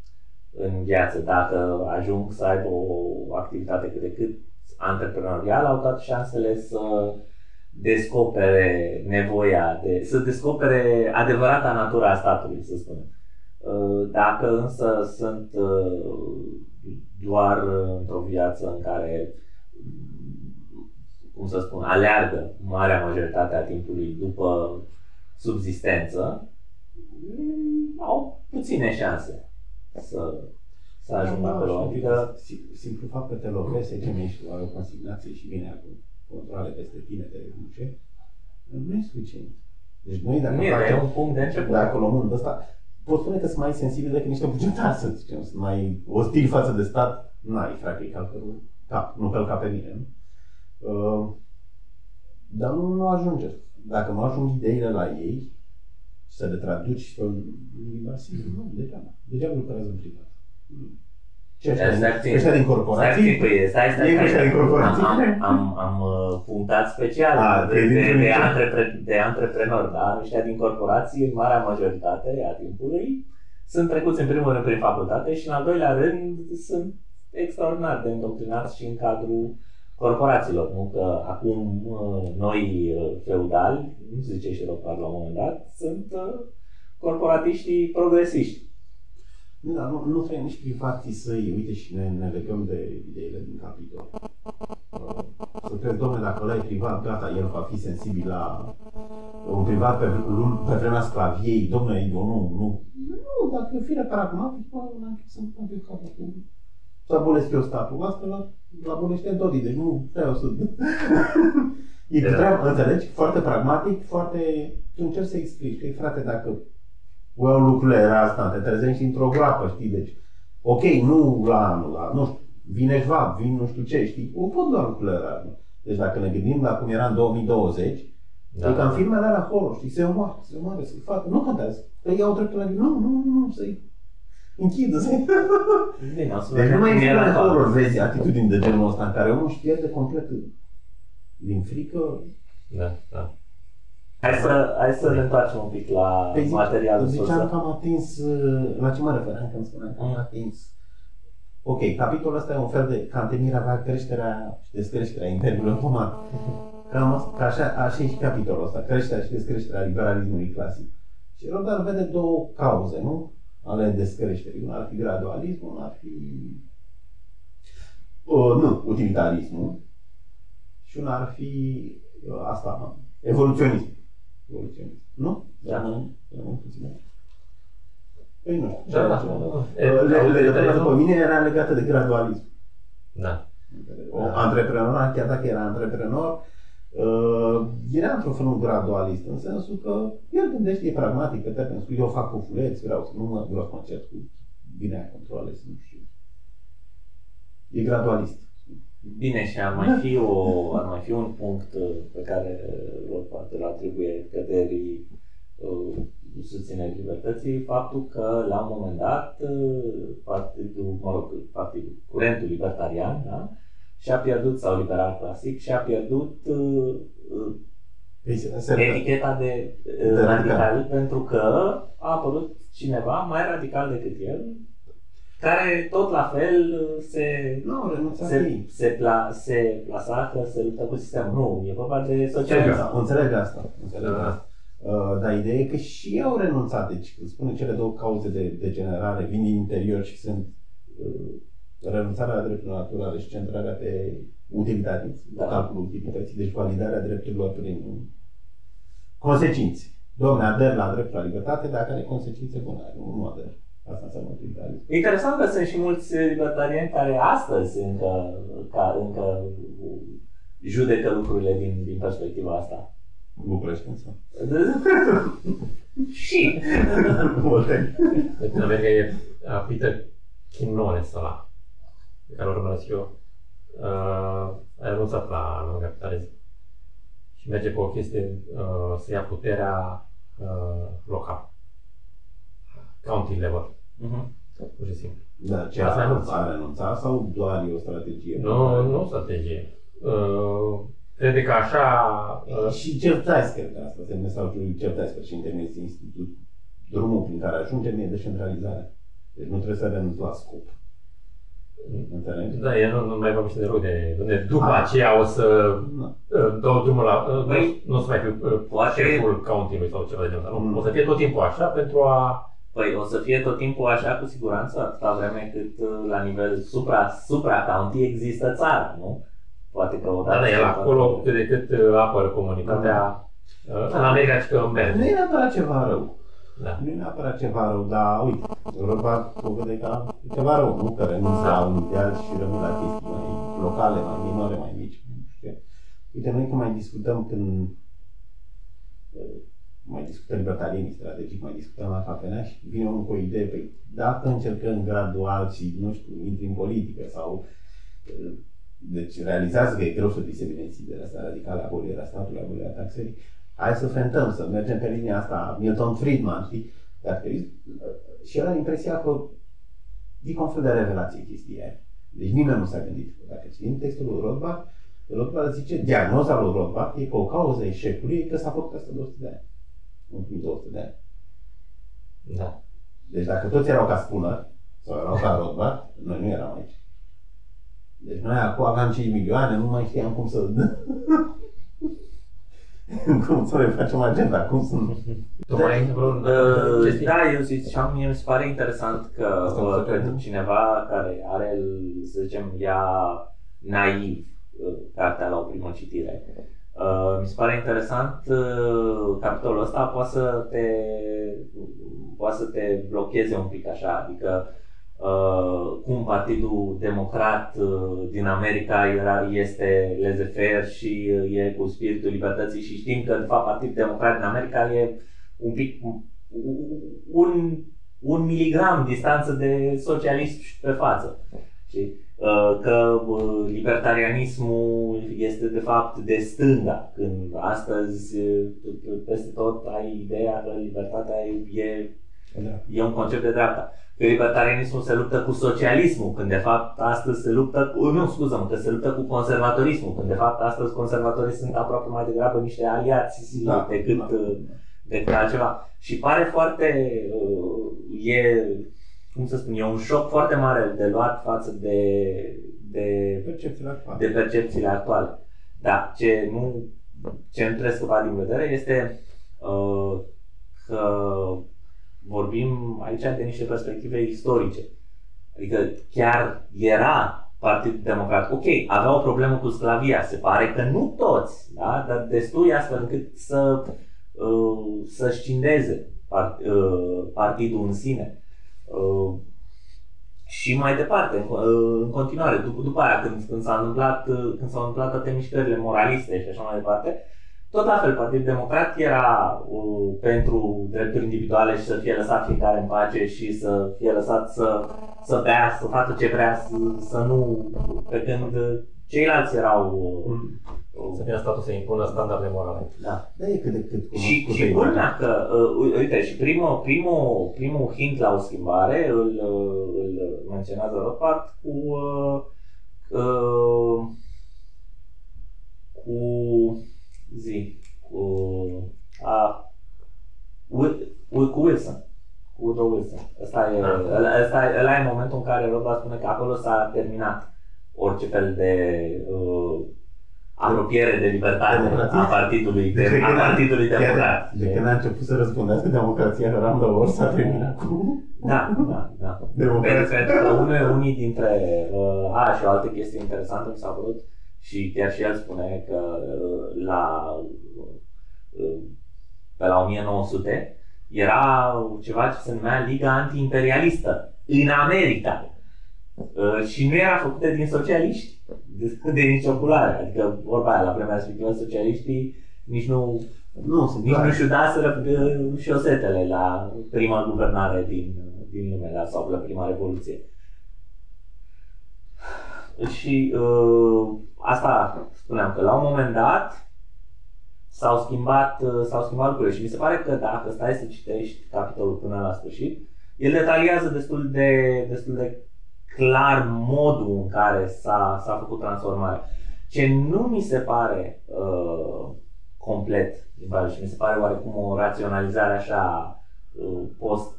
C: în viață. Dacă ajung să aibă o activitate cât de cât antreprenorială, au toate șansele să descopere nevoia, de, să descopere adevărata natura a statului, să spunem. Uh, dacă însă sunt uh, doar într-o viață în care, cum să spun, aleargă marea majoritate a timpului după subzistență, mm, au puține șanse să, să ajungă
B: da,
C: acolo.
B: Adică, simplu fapt că te lovesc, să ești o consignație și vine acum controle peste tine, te reduce, nu e suficient. Deci noi dacă
C: nu facem, un punct de început.
B: Dacă luăm un ăsta, pot spune că sunt mai sensibili decât niște bugetari, să zicem, sunt mai ostili față de stat, n-ai, frate, e calcă cap, nu călca pe mine, nu? Uh, dar nu, nu ajunge. Dacă nu ajung ideile la ei, și să le traduci pe limba simplă. Nu, degeaba. Degeaba lucrează în privat. Ce
C: Exact.
B: ăștia din corporații?
C: Exact, păi, stai, stai,
B: E
C: stai.
B: ăștia din corporații?
C: Am, am, am, am uh, punctat special
B: A,
C: de,
B: te-ai
C: de,
B: zis
C: de,
B: în-
C: antrepre, de antreprenori, da? Ăștia din corporații, în marea majoritate a timpului, sunt trecuți în primul rând prin facultate și în al doilea rând sunt extraordinar de îndoctrinați și în cadrul corporațiilor. Nu că acum uh, noi uh, feudali, nu se zice și Ropar la un moment dat, sunt uh, corporatiștii progresiști.
B: Nu, dar nu, nu trebuie nici privații să-i, uite și ne, ne legăm de ideile din capitol. Uh, Să crezi, domnule, dacă ăla e privat, gata, el va fi sensibil la un privat pe, lun- pe vremea sclaviei, domnule, eu nu, nu. Nu, dacă fire pragmatic, bă, n-am ce să îmi pe capul cu să abolesc eu statul. Asta la, la abolește Dodi, deci nu vreau să... e
A: Da.
B: treaba, înțelegi? Foarte pragmatic, foarte... Tu încerci să explici, că frate, dacă well, lucrurile era asta, te trezești într-o groapă, știi, deci, ok, nu la anul, la, nu știu, vine jva, vin nu știu ce, știi, o pot lua lucrurile era. Deci dacă ne gândim la cum era în 2020, da. e ca în filmele alea horror, știi, se omoară, se omoară, să-i facă, nu contează, că iau dreptul la nu, nu, nu, nu, să-i închidă, să-i...
C: Bine, o să
B: Deci
C: vedem
B: nu mai
C: cum
B: în
C: e
B: filmele
C: la
B: horror vezi atitudini de genul ăsta în care omul își pierde complet din frică.
A: Da, da.
C: Hai să, hai să ne întoarcem un pic la
B: Păi zic,
C: materialul
B: ziceam
C: sursă.
B: că am atins, uh, la ce mă referam când spuneam că am
C: Mm.
B: atins. Ok, capitolul ăsta e un fel de Cantemir avea creșterea și descreșterea Imperiului Otoman. Cam asta, că așa, așa e și capitolul ăsta, creșterea și descreșterea liberalismului clasic. Și Rodar vede două cauze, nu? Ale descreșterii. Una ar fi gradualismul, una ar fi... Uh, nu, utilitarismul. Și una ar fi uh, asta, evoluționism. Evoluționism. Nu?
C: Da.
B: Rămân, rămân puțin. Păi nu știu.
A: Da, da.
B: Le- Legătura după mine era legată de gradualism.
A: Da.
B: O antreprenor, chiar dacă era antreprenor, uh, era într-un fel un gradualist, în sensul că el gândește, e pragmatic, pe termen scurt, eu fac cufuleți, vreau să nu mă, vreau să mă cert cu bine controle, să nu știu. E gradualist.
C: Bine, și ar mai fi, o, ar mai fi un punct uh, pe care Rothbard îl atribuie căderii uh, susținerii libertății, faptul că la un moment dat uh, partidul, mă rog, partidul, curentul libertarian, da? Și-a pierdut, sau liberal clasic, și-a pierdut uh, uh,
B: Ei, se, se,
C: eticheta de, uh,
B: De radical.
C: radical, pentru că a apărut cineva mai radical decât el, care tot la fel uh, se
B: nu, au renunțat
C: se,
B: ei.
C: se, pla, se plasa că se luptă cu sistemul. Nu, e vorba de socialism.
B: Da, înțeleg asta. Înțeleg
A: Da.
B: asta. Uh, dar ideea e că și ei au renunțat. Deci, când spune cele două cauze de degenerare, vin din interior și sunt uh, renunțarea la drepturile naturale și centrarea pe utilitarism,
C: Da.
B: da. calculul utilității, deci validarea drepturilor prin consecințe. Domne, ader la dreptul la libertate dacă are consecințe bune. Nu, nu ader. Asta înseamnă utilitarism.
C: Interesant că sunt și mulți libertariani care astăzi încă, ca, încă judecă lucrurile din, din perspectiva asta.
B: București însă.
C: și
B: Multe.
A: Deci în America e uh, Peter Quinones ăla, pe care îl urmăresc eu. Uh, a renunțat la non-capitalism. Și merge pe o chestie uh, să ia puterea uh, locală. County level,
C: Mhm.
A: pur și simplu.
B: Da, ce
A: Asta
B: a,
A: renunț.
B: a renunțat sau doar e o strategie?
A: Nu, nu strategie. Uh, crede că așa... Uh,
B: Și Certați, cred că asta este mesajul lui Certați, președintele este institut. Drumul prin care ajungem e descentralizarea. Deci nu trebuie să renunți la scop. Înțelegi?
A: da, el nu, nu mai vorbește de rude. Unde după
B: Ah.
A: aceea o să
B: Nu.
A: uh, dau drumul la... Uh, nu,
C: Păi,
A: nu o să mai fiu uh,
C: poate-
A: șeful county sau ceva de genul ăsta. Nu,
B: Mm.
A: o să fie tot timpul așa pentru a...
C: Păi o să fie tot timpul așa cu siguranță atâta vreme cât uh, la nivel supra, supra county există țara, nu? Poate că odată...
A: Da, da, el
C: ce-
A: acolo cât de cât uh, apără comunitatea. Uh, În America și că
B: Nu
A: merge.
B: e neapărat ceva rău.
A: Da.
B: Nu e neapărat ceva rău, dar uite, Europa o vede ca ceva rău, nu? Că renunță la un ideal și rămân la chestii mai locale, mai minore, mai mici. Nu știu ce. Uite, noi când mai discutăm când uh, mai discutăm libertarienii strategic, mai discutăm la cafenea și vine unul cu o idee, păi dacă încercăm gradual și, nu știu, intri în politică sau uh, deci realizează că e greu să diseminezi ideile astea radicale, abolirea statului, abolirea taxării, hai să fentăm, să mergem pe linia asta, Milton Friedman, știi? Dacă, și era impresia că e conflict de revelație chestia aia. Deci nimeni nu s-a gândit. Dacă citim textul lui Rothbard, Rothbard zice, diagnoza lui Rothbard e că o cauză eșecului e că s-a făcut asta 200 de ani. Ultimii 200 de ani.
A: Da.
B: Deci dacă toți erau ca spună, sau erau ca Rothbard, noi nu eram aici. Deci noi acum aveam 5 milioane, nu mai știam cum să... cum să le facem agenda, cum să...
A: Tu mai ai vreun
C: Uh, da, eu ziceam, mie mi se pare interesant că
B: Asta
C: uh,
B: mi se
C: pentru
B: pare.
C: cineva care are, să zicem, ia naiv uh, cartea la o primă citire, uh, mi se pare interesant uh, capitolul ăsta poate să te poate să te blocheze un pic așa, adică uh, cum Partidul Democrat uh, din America era, este laissez-faire și uh, e cu spiritul libertății și știm că de fapt Partidul Democrat din America e un pic un, un miligram distanță de socialism pe față. Știi? Uh, Că uh, libertarianismul este de fapt de stânga, când astăzi uh, peste tot ai ideea că libertatea e, e un concept de dreapta. Că libertarianismul se luptă cu socialismul, când de fapt astăzi se luptă cu, nu, scuză că se luptă cu conservatorismul, când de fapt astăzi conservatorii sunt aproape mai degrabă niște aliați
B: Da,
C: decât,
B: da.
C: uh, decât altceva. Și pare foarte, uh, e, cum să spun, e un șoc foarte mare de luat față de, de,
B: Percepțiile actuale.
C: de percepțiile actuale. Da, ce nu, ce nu trebuie scăpat din vedere este uh, că vorbim aici de niște perspective istorice. Adică chiar era Partidul Democrat. Ok, avea o problemă cu sclavia, se pare că nu toți, da? dar destui astfel încât să, uh, să scindeze part, uh, partidul în sine. Uh, și mai departe, în, uh, în continuare, după, după aia, când, când, s-a întâmplat, uh, când s-au întâmplat toate mișcările moraliste și așa mai departe, tot la fel, Partidul Democrat era uh, pentru drepturi individuale și să fie lăsat fiecare în pace și să fie lăsat să, să bea, să facă ce vrea, să, să nu... Pe când uh, ceilalți erau... Uh,
A: Să fie statul să impună standarde morale.
C: da.
B: Da, e cât de cât cu
C: Și,
B: cu
C: și
B: tăi.
C: culmea că, uh, uite, și primul, primul, primul hint la o schimbare îl, uh, îl menționează Rothbard cu, uh, uh, cu zi, cu, a, Wi- Wi- cu Wilson. Cu Woodrow Wilson. Ăsta e,
A: Ah.
C: ăla, ăsta, ăla e momentul în care Rothbard spune că acolo s-a terminat orice fel de uh, apropiere de libertate
B: Democrație?
C: a partidului, de,
B: Deci de
C: a
B: când a-
C: partidului
B: chiar
C: democrat.
B: De când a început să răspundească democrația round the world, s-a terminat cu
C: Da, da, da.
B: democrația.
C: Pentru, pentru că unii, unii dintre... Uh, a, și o altă chestie interesantă mi s-a părut și chiar și el spune că uh, la, uh, pe la 1900 era ceva ce se numea Liga Antiimperialistă în America. Uh, și nu era făcută din socialiști, de, de nicio culoare. Adică, vorba aia, la vremea respectivă, socialiștii nici nu
B: Nu, sunt
C: nici
B: clar.
C: nu și daseră uh, șosetele la prima guvernare din, din lume, la, sau la prima revoluție. Și uh, asta spuneam că la un moment dat s-au schimbat, uh, s-au schimbat lucrurile și mi se pare că dacă stai să citești capitolul până la sfârșit, el detaliază destul de, destul de clar modul în care s-a, s-a făcut transformarea. Ce nu mi se pare uh, complet limbajul și mi se pare oarecum o raționalizare așa uh, post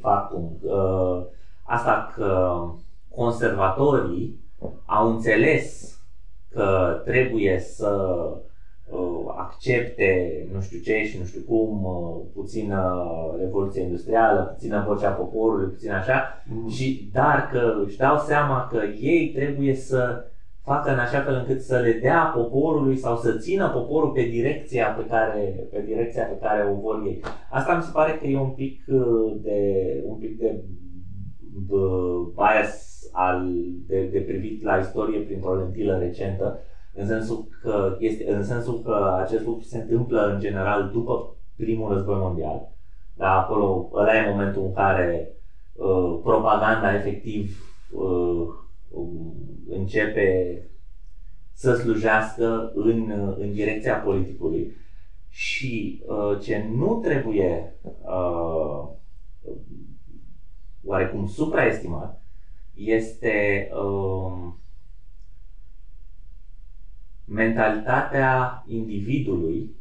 C: factum. Uh, asta că conservatorii au înțeles că trebuie să uh, accepte nu știu ce și nu știu cum, uh, puțină revoluție industrială, puțină vocea poporului, puțin așa,
B: Mm.
C: și dar că își dau seama că ei trebuie să facă în așa fel încât să le dea poporului sau să țină poporul pe direcția pe care, pe direcția pe care o vor ei. Asta mi se pare că e un pic uh, de, un pic de b- bias al, de, de privit la istorie printr-o lentilă recentă, în sensul că, este, în sensul că acest lucru se întâmplă în general după primul război mondial. Dar acolo, ăla e momentul în care uh, propaganda efectiv uh, um, începe să slujească în, în direcția politicului. Și uh, ce nu trebuie uh, oarecum supraestimat este uh, mentalitatea individului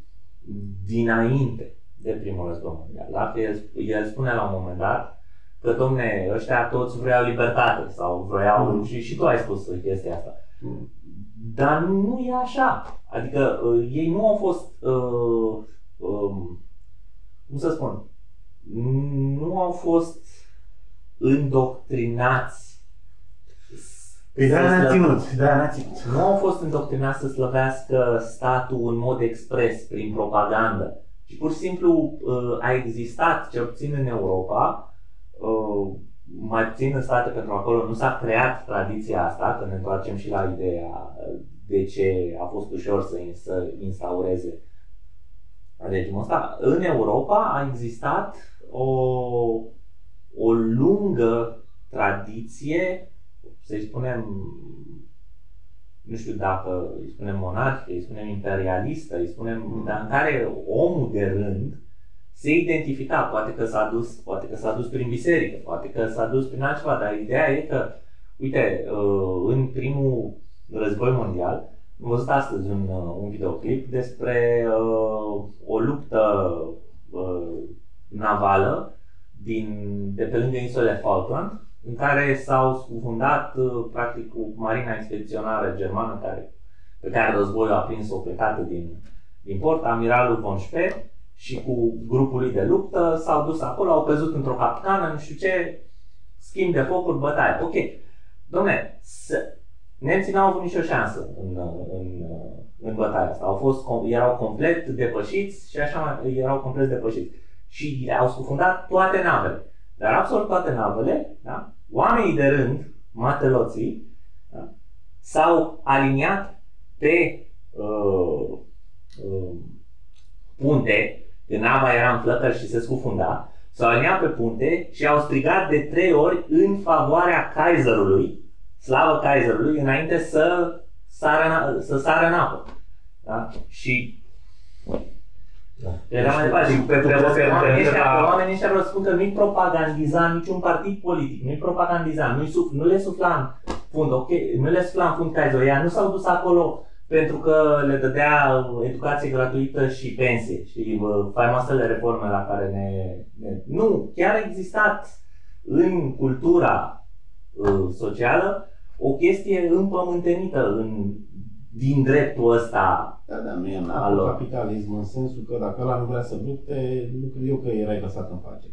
C: dinainte de primul război mondial. Da? El, el spune la un moment dat că, domne, ăștia toți vreau libertate sau vreau, mm. și, și tu ai spus chestia asta. Mm. Dar nu e așa. Adică uh, ei nu au fost, uh, um, cum să spun, nu au fost îndoctrinați
B: Păi de n-a ținut, de n-a ținut.
C: Nu au fost îndoctrinați să slăvească statul în mod expres, prin propagandă. Și pur și simplu uh, a existat, cel puțin în Europa, uh, mai puțin în state pentru acolo nu s-a creat tradiția asta, că ne întoarcem și la ideea de ce a fost ușor să, să instaureze regimul ăsta. În Europa a existat o, o lungă tradiție, să-i spunem, nu știu dacă îi spunem monarhie, îi spunem imperialistă, îi spunem, mm. dar în care omul de rând se identifica, poate că s-a dus, poate că s-a dus prin biserică, poate că s-a dus prin altceva, dar ideea e că, uite, uh, în primul război mondial, am văzut astăzi un, uh, un videoclip despre uh, o luptă uh, navală din, de pe lângă insulele Falkland, în care s-au scufundat uh, practic cu marina expediționară germană care, pe care războiul a prins-o plecată din, din port, amiralul von Speer, și cu grupul lui de luptă, s-au dus acolo, au căzut într-o capcană, nu știu ce, schimb de focuri, bătaie. Ok. Domne, nemții n-au avut nicio șansă în, în, în bătaia asta. Au fost, erau complet depășiți și așa mai, erau complet depășiți. Și au scufundat toate navele. Dar absolut toate navele, da? Oamenii de rând, mateloții, da? s-au aliniat pe uh, uh, punte când nava era în flăcări și se scufunda, s-au aliniat pe punte și au strigat de trei ori în favoarea Kaiserului, slavă Kaiserului, înainte să sară, să sară în apă. Da? Și da. Era mai departe. Și pe, pe, pe, oamenii ăștia, pe oamenii ăștia vreau să spun că nu-i propagandiza niciun partid politic, nu-i propagandiza, nu-i suf, nu le sufla în fund, ok, nu le sufla în fund Kaiser, nu s-au dus acolo pentru că le dădea educație gratuită și pensie. Și faimoasele reforme la care ne, ne... Nu, chiar a existat în cultura uh, socială o chestie împământenită în, din dreptul ăsta
B: da, dar nu e capitalism în sensul că dacă ăla nu vrea să lupte, nu cred eu că erai lăsat în pace.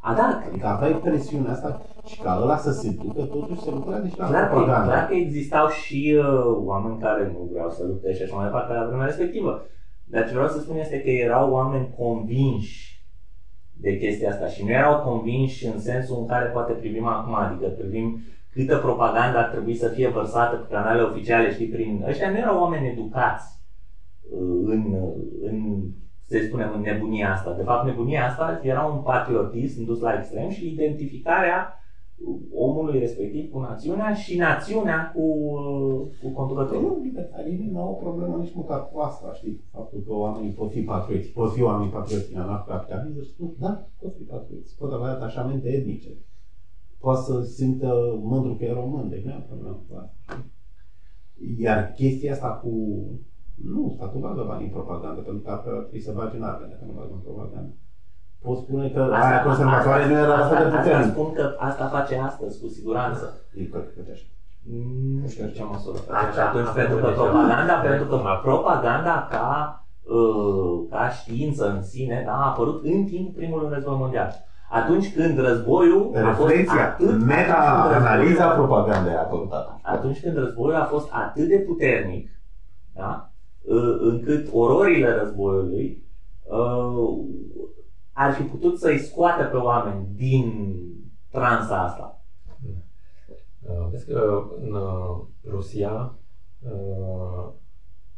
C: A, da.
B: Adică aveai presiunea asta și ca ăla să se ducă, totuși se lucra și la
C: clar propaganda. clar că existau și uh, oameni care nu vreau să lupte și așa mai departe la vremea respectivă. Dar ce vreau să spun este că erau oameni convinși de chestia asta și nu erau convinși în sensul în care poate privim acum, adică privim câtă propagandă ar trebui să fie vărsată pe canale oficiale, știi, prin... Ăștia nu erau oameni educați uh, în, în să spunem, în nebunia asta. De fapt, nebunia asta era un patriotism dus la extrem și identificarea omului respectiv cu națiunea și națiunea cu, cu conducătorul.
B: Nu, libertarii nu au o problemă nici măcar cu asta, știi? Faptul că oamenii pot fi patrioți, pot fi oameni patrioți în anarhocapitalism, spun, da, pot fi patrioți, pot avea atașamente etnice, poate să simtă mândru că e român, de nu problemă cu asta. Iar chestia asta cu nu, statul bagă bani în propagandă, pentru că altfel ar trebui să bagi în arme dacă nu bagă în propagandă. Pot spune că asta, aia conservatoare nu era
C: asta, de puternic. Asta spun că asta face astăzi, cu siguranță.
B: E că face așa.
C: Nu știu ce măsură face atunci, pentru că propaganda, pentru că propaganda ca, uh, ca știință în sine da, a apărut în timpul primului război mondial. Atunci când războiul
B: a fost atât... Meta-analiza propagandei a apărut atunci.
C: Atunci când războiul a fost atât de puternic, da? încât ororile războiului uh, ar fi putut să-i scoată pe oameni din transa asta.
A: Uh, vezi că în uh, Rusia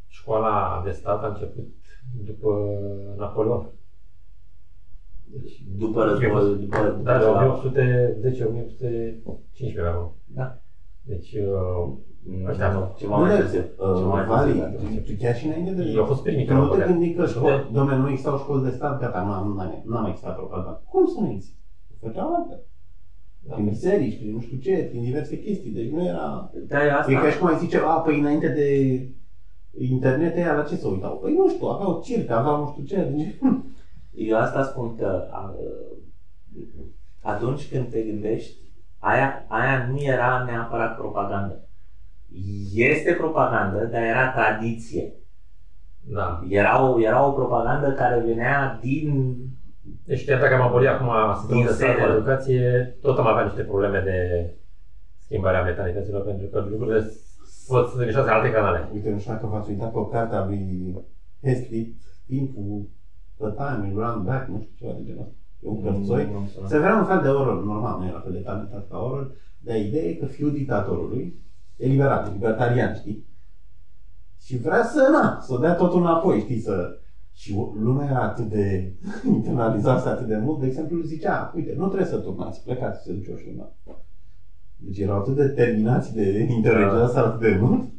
A: școala de stat a început după Napoleon.
C: Deci, după război, după,
A: da, 1810-1815
C: Da.
A: Deci, uh,
C: Nu,
A: Ăștia-
C: nu, ceva mai târziu. Ceva mai
B: Vali,
C: târziu.
B: chiar și înainte de...
A: eu au fost primii
B: Că
A: care
B: nu
A: au
B: te
A: băgat.
B: gândi că școli,
A: Da.
B: domnule, nu existau școli de stat, gata, nu am, nu am mai existat propaganda. Cum să nu existe? Făceau altfel.
A: Da.
B: Prin biserici, prin nu știu ce, prin diverse chestii. Deci nu era...
C: Da, e asta.
B: E ca și cum ai zice, a, păi înainte de internet, ea la ce se uitau? Păi nu știu, aveau circ, aveau nu știu ce. Deci,
C: Eu asta spun că a, atunci când te gândești, aia, aia nu era neapărat propagandă. Este propagandă, dar era tradiție.
A: Da.
C: Era o, era o propagandă care venea din...
A: Deci chiar dacă am abolit acum sistemul
C: Din
A: de stat
C: serie.
A: de educație, tot am avea niște probleme de schimbarea mentalităților, pentru că lucrurile pot să se alte canale.
B: uite, nu știu dacă v-ați uitat pe o carte a lui Heathcliff, timpul, The Time, You Run Back, nu știu ceva de genul ăsta. E un cărțoi.
C: Nu, nu, nu.
B: Se vrea un fel de horror, normal, nu era fel de talentat ca horror, dar ideea e că fiul dictatorului e liberat, e libertarian, știi? Și vrea să, na, să dea totul înapoi, știi, să... Și lumea era atât de internalizată atât de mult, de exemplu, zicea, uite, nu trebuie să turnați, plecați să duce o șurna. Deci erau atât de terminați de inteligență atât de mult.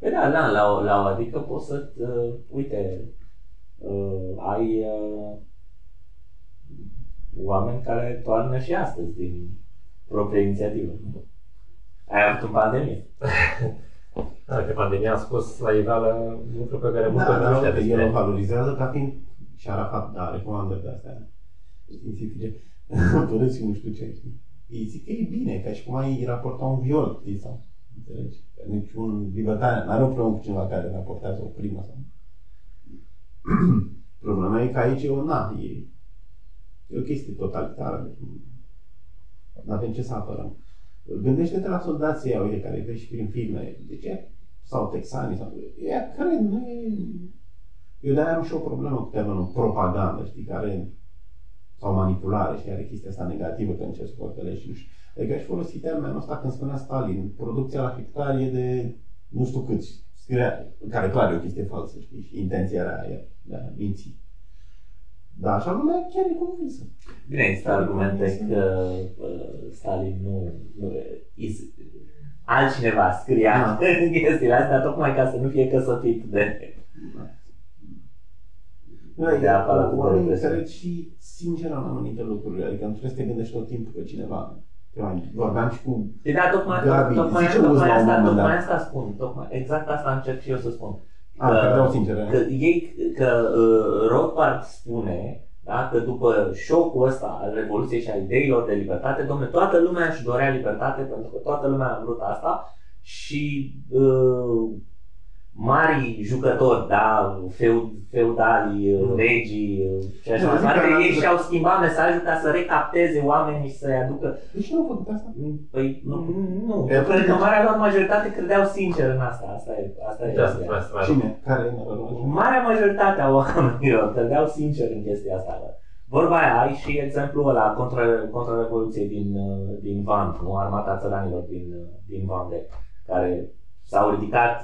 B: Da, da.
C: Păi da, da, la o, la o adică poți să, uh, uite, uh, ai uh, oameni care toarnă și astăzi din propria inițiativă. Ai avut în pandemie.
A: Da, că pandemia a scos la iveală lucruri pe care multă
B: Da,
A: lume nu
B: dar
A: știa
B: uite, el o
A: despre.
B: valorizează ca fiind și Arafat, da, recomandări de astea științifice, părâți și nu știu ce, știi? Ei zic că e bine, ca și cum ai raporta un viol, știi, sau, înțelegi? Că niciun libertarian n-are o problemă cu cineva care raportează o crimă sau... Problema e că aici e o, na, e, e o chestie totalitară, deci nu avem ce să apărăm. Gândește-te la soldații ăia, uite, care vezi și prin filme, deci ea, sau texani, sau, ea cred, nu e... Eu de-aia am și o problemă cu termenul propagandă, știi, care sau manipulare, știi, are chestia asta negativă când încerci să vorbești și nu știu. Adică aș folosi termenul ăsta când spunea Stalin, producția la hectar e de nu știu câți, scria, care clar e o chestie falsă, știi, și intenția era aia, de a minți. Dar așa lumea chiar e convinsă.
C: Bine, există argumente că uh, Stalin nu, nu is, altcineva scria în chestiile astea tocmai ca să nu fie căsătit de...
B: Da,
C: De
B: e,
C: aparatul de
B: oamenii
C: represiune.
B: cred și sincer în anumite lucruri, adică nu trebuie să te gândești tot timpul că cineva te mai vorbeam și cu
C: Păi da, tocmai,
B: Gabi,
C: tocmai,
B: zice
C: tocmai,
B: Uz la un
C: asta,
B: moment
C: tocmai
B: dat.
C: asta spun, tocmai, exact asta încerc și eu să spun.
B: a, că vreau sincer,
C: Că ei, că uh, Rothbard spune da, că după șocul ăsta al Revoluției și a ideilor de libertate, domnule, toată lumea își dorea libertate pentru că toată lumea a vrut asta și uh, mari jucători, da, feud, feudali,
B: Mm.
C: regii uh, și așa
B: Da,
C: mai
B: zic
C: departe,
B: că-
C: ei și-au schimbat mesajul ca să recapteze oamenii și să-i aducă
B: de ce nu au făcut asta?
C: Păi nu, nu.
B: E
C: Eu cred că
B: atunci-
C: marea lor majoritate credeau sincer în asta. Asta e, asta e.
A: De asta
C: ideea.
A: trebuie să mai
B: Cine? Care e numărul?
C: Marea majoritate a oamenilor credeau sincer în chestia asta. Vorba aia, ai și exemplul ăla contra, contra Revoluției din, uh, din Van, nu? Armata țăranilor din, uh, din Vande, care s-au ridicat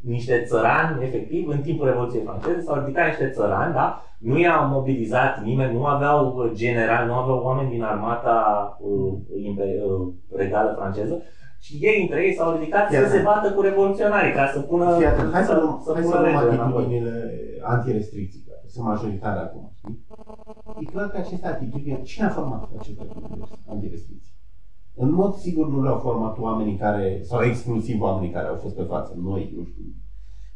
C: niște țărani, efectiv, în timpul Revoluției franceze, s-au ridicat niște țărani, da? Nu i-au mobilizat nimeni, nu aveau uh, general, nu aveau oameni din armata uh, impe- uh, regală franceză, și ei între ei s-au ridicat
B: Iar-
C: să se bată cu revoluționarii, ca să pună,
B: Fii atent, hai să luăm,
C: să
B: hai să
C: pună
B: luăm
C: regele înapoi.
B: atitudinile antirestricții, care sunt majoritare acum, știi? E clar că aceste atitudini, cine a format aceste atitudini antirestricții? În mod sigur nu le-au format oamenii care, sau exclusiv oamenii care au fost pe față, noi, nu știu,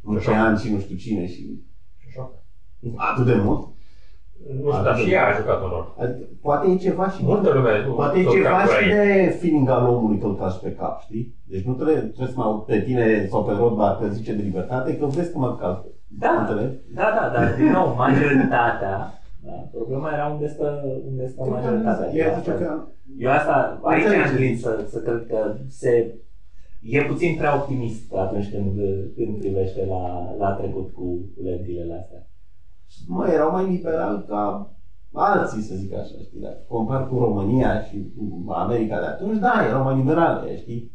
B: Lucian și nu știu cine și atât de mult.
A: Nu știu, dar și ea a jucat un rol.
B: Adică, poate e ceva și din
A: Multă lume. nu
B: Poate e
A: tot
B: ceva
A: captura
B: și
A: ei.
B: de feeling al omului că îl cași pe cap, știi? Deci nu trebuie, trebuie să mă aud pe tine sau pe Rodbar că zice de libertate, că vezi că mă calc.
C: Da,
B: Înțelegi?
C: da, da, dar din nou, majoritatea, da, problema era unde stă, unde stă majoritatea.
B: Eu zice că
C: Eu asta, aici
B: Înțeleg
C: am
B: ce
C: gândit să, să cred că se, e puțin prea optimist atunci când, când privește la, la trecut cu lentile astea.
B: mă, erau mai liberal ca alții, să zic așa, știi? Dacă compar cu România și cu America de atunci, da, erau mai liberale, știi?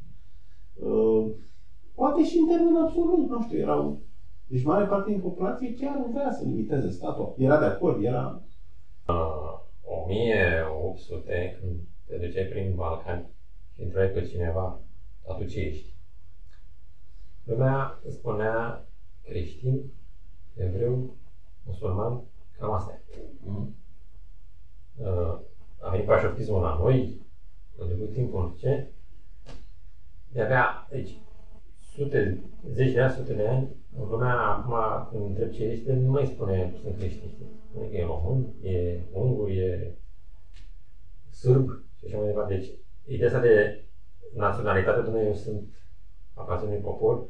B: Uh, poate și în termen absolut, nu știu, erau... Deci mare parte din populație chiar nu vrea să limiteze statul. Era de acord, era...
A: 1800, când te duceai prin Balcani și întrebai pe cineva, dar tu ce ești? Lumea spunea creștin, evreu, musulman, cam asta mm. uh, a venit pașoftismul la noi, a trecut timpul, ce? De-abia, deci, sute, zeci de ani, sute de ani, lumea acum, când întreb ce este, nu mai spune că sunt creștin. Spune că e român, e ungur, e sârb și așa mai departe. Deci, ideea asta de naționalitate, domnule, eu sunt aparțin popor,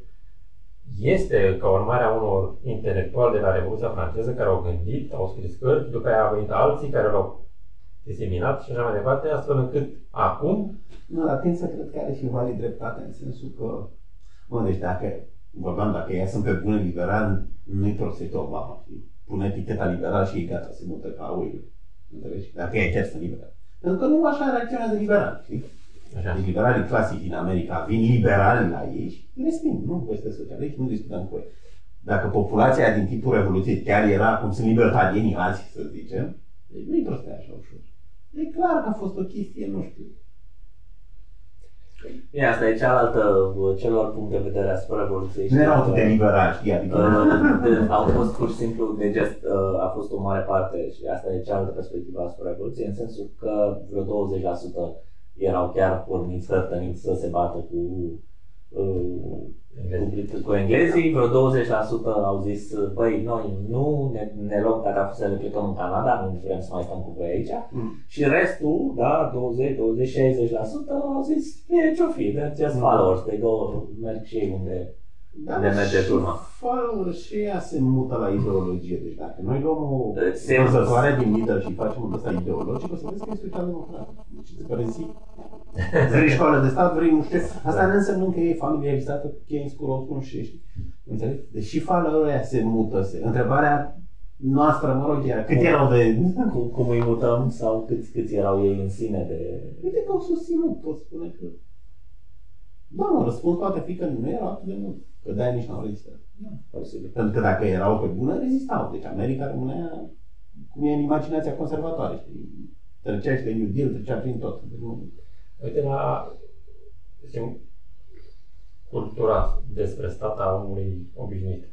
A: este ca urmare a unor intelectuali de la Revoluția franceză care au gândit, au scris cărți, după aia au venit alții care l-au diseminat și așa mai departe, astfel încât acum...
B: Nu, dar tind să cred că are și Vali dreptate, în sensul că, bă, deci dacă, vorbeam, dacă ea sunt pe bune liberal, nu-i prostit Obama, știi? Pune eticheta liberal și e gata, se mută ca oi. Înțelegi? Dacă ea chiar sunt liberal. Pentru că nu așa reacționează liberal, știi? Așa. Deci liberalii clasici din America vin liberali la ei și resping, nu este socialiști, nu discutăm cu ei. Dacă populația din tipul Revoluției chiar era cum sunt libertarienii azi, să zicem, deci nu-i prostea așa ușor. E clar că a fost o chestie, nu știu.
C: Bine, asta e cealaltă, celălalt punct de vedere asupra Revoluției.
B: Nu erau atât de liberali, știi, adică...
C: Uh, au fost pur și simplu, de gest, uh, a fost o mare parte și asta e cealaltă perspectivă asupra Revoluției, în sensul că vreo 20% erau chiar porniți, hărtăniți să se bată cu uh, cu, cu englezii, vreo 20% au zis, băi, noi nu ne, ne luăm fost să ne plecăm în Canada, nu vrem să mai stăm cu voi aici. Mm. Și restul, da, 20, 20, 60% au zis, e ce-o fi, they're just mm. followers, they go, merg și ei unde, da, unde merge turma.
B: Followers și ea se mută la ideologie. Deci dacă noi luăm o vânzătoare din lider și facem un ăsta ideologic, o să vezi că e social-democrat. Deci îți pare zi. Vrei școală de stat, vrei nu știu. Asta nu înseamnă că e familiarizată cu Keynes, cu Rothschild și știi. Înțelegi? Deci fală ăia se mută. Se... Întrebarea noastră, mă rog, era cât erau de...
C: Cum, cum îi mutăm sau câți, câți erau ei în sine de...
B: Uite că au susținut, pot spune că... Da, mă, răspuns poate fi că nu erau atât de mult. Că de nici n-au rezistat. Da, posibil. Pentru că dacă erau pe bună, rezistau. Deci America rămânea cum e în imaginația conservatoare, știi? Trecea și de New Deal, trecea prin tot. Deci nu...
A: Uite la zicem, cultura despre stata omului obișnuit.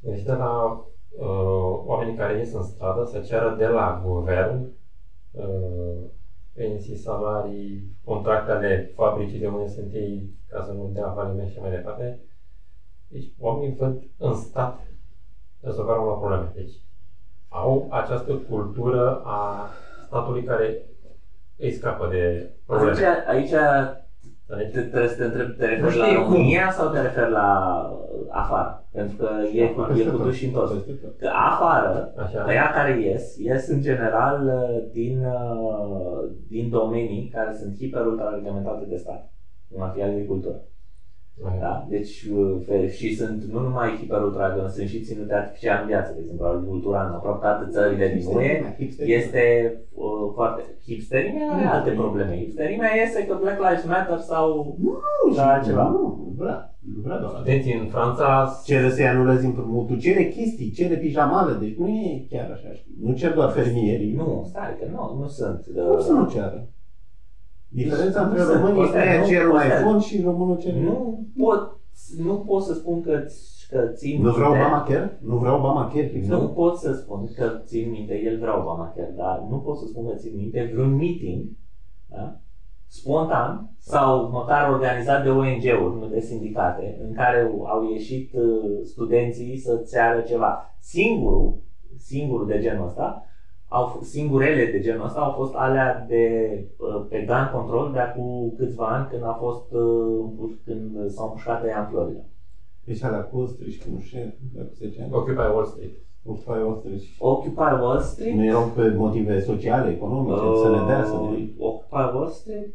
A: Gândiți la uh, oamenii care ies în stradă să ceară de la guvern uh, pensii, salarii, contracte ale fabricii de unde sunt ei ca să nu dea faliment și mai departe. Deci oamenii văd în stat rezolvarea unor probleme. Deci au această cultură a statului care îi scapă de probleme.
C: Aici, aici te, trebuie să te întreb, te referi la România sau te referi la afară? Pentru că e, cu, e cu duși în toți. Că afară, Așa. aia care ies, ies în general din, din domenii care sunt hiper ultra reglementate de stat, cum ar fi agricultura. Da? Deci, uh, și sunt nu numai hiperultra, sunt și ținute artificial în viață, de exemplu, agricultura în aproape toate țările din UE este uh, foarte... Hipsterimea are alte probleme. Hipsterimea este că Black Lives Matter sau
B: nu, la altceva. Nu, nu vrea. Nu vrea doar
A: Studenții în Franța...
B: Cere să-i anulezi împrumutul, cere chestii, cere pijamale, deci nu e chiar așa, știi? Nu cer doar fermierii.
C: Nu, stai că nu, nu sunt.
B: Cum să nu ceară? Diferența între românii este aia cer un iPhone și românul cere...
C: Nu pot, nu pot să spun că, că țin
B: Nu vreau Obamacare? Nu vreau Obamacare?
C: Nu pot să spun că țin minte, el vrea Obamacare, dar nu pot să spun că țin minte vreun meeting da? spontan sau măcar organizat de ONG-uri, nu de sindicate, în care au ieșit uh, studenții să ceară ceva. Singurul, singurul de genul ăsta, au, singurele de genul ăsta au fost alea de uh, pe gun control de acum câțiva ani când a fost uh, când s-au mușcat de în Florida.
B: Deci alea cu Street și nu știu, de acum 10 ani.
A: Occupy Wall Street.
B: Occupy Wall Street.
C: Occupy Wall Street?
B: Nu erau pe motive sociale, economice, uh, să ne dea să ne...
C: Occupy Wall Street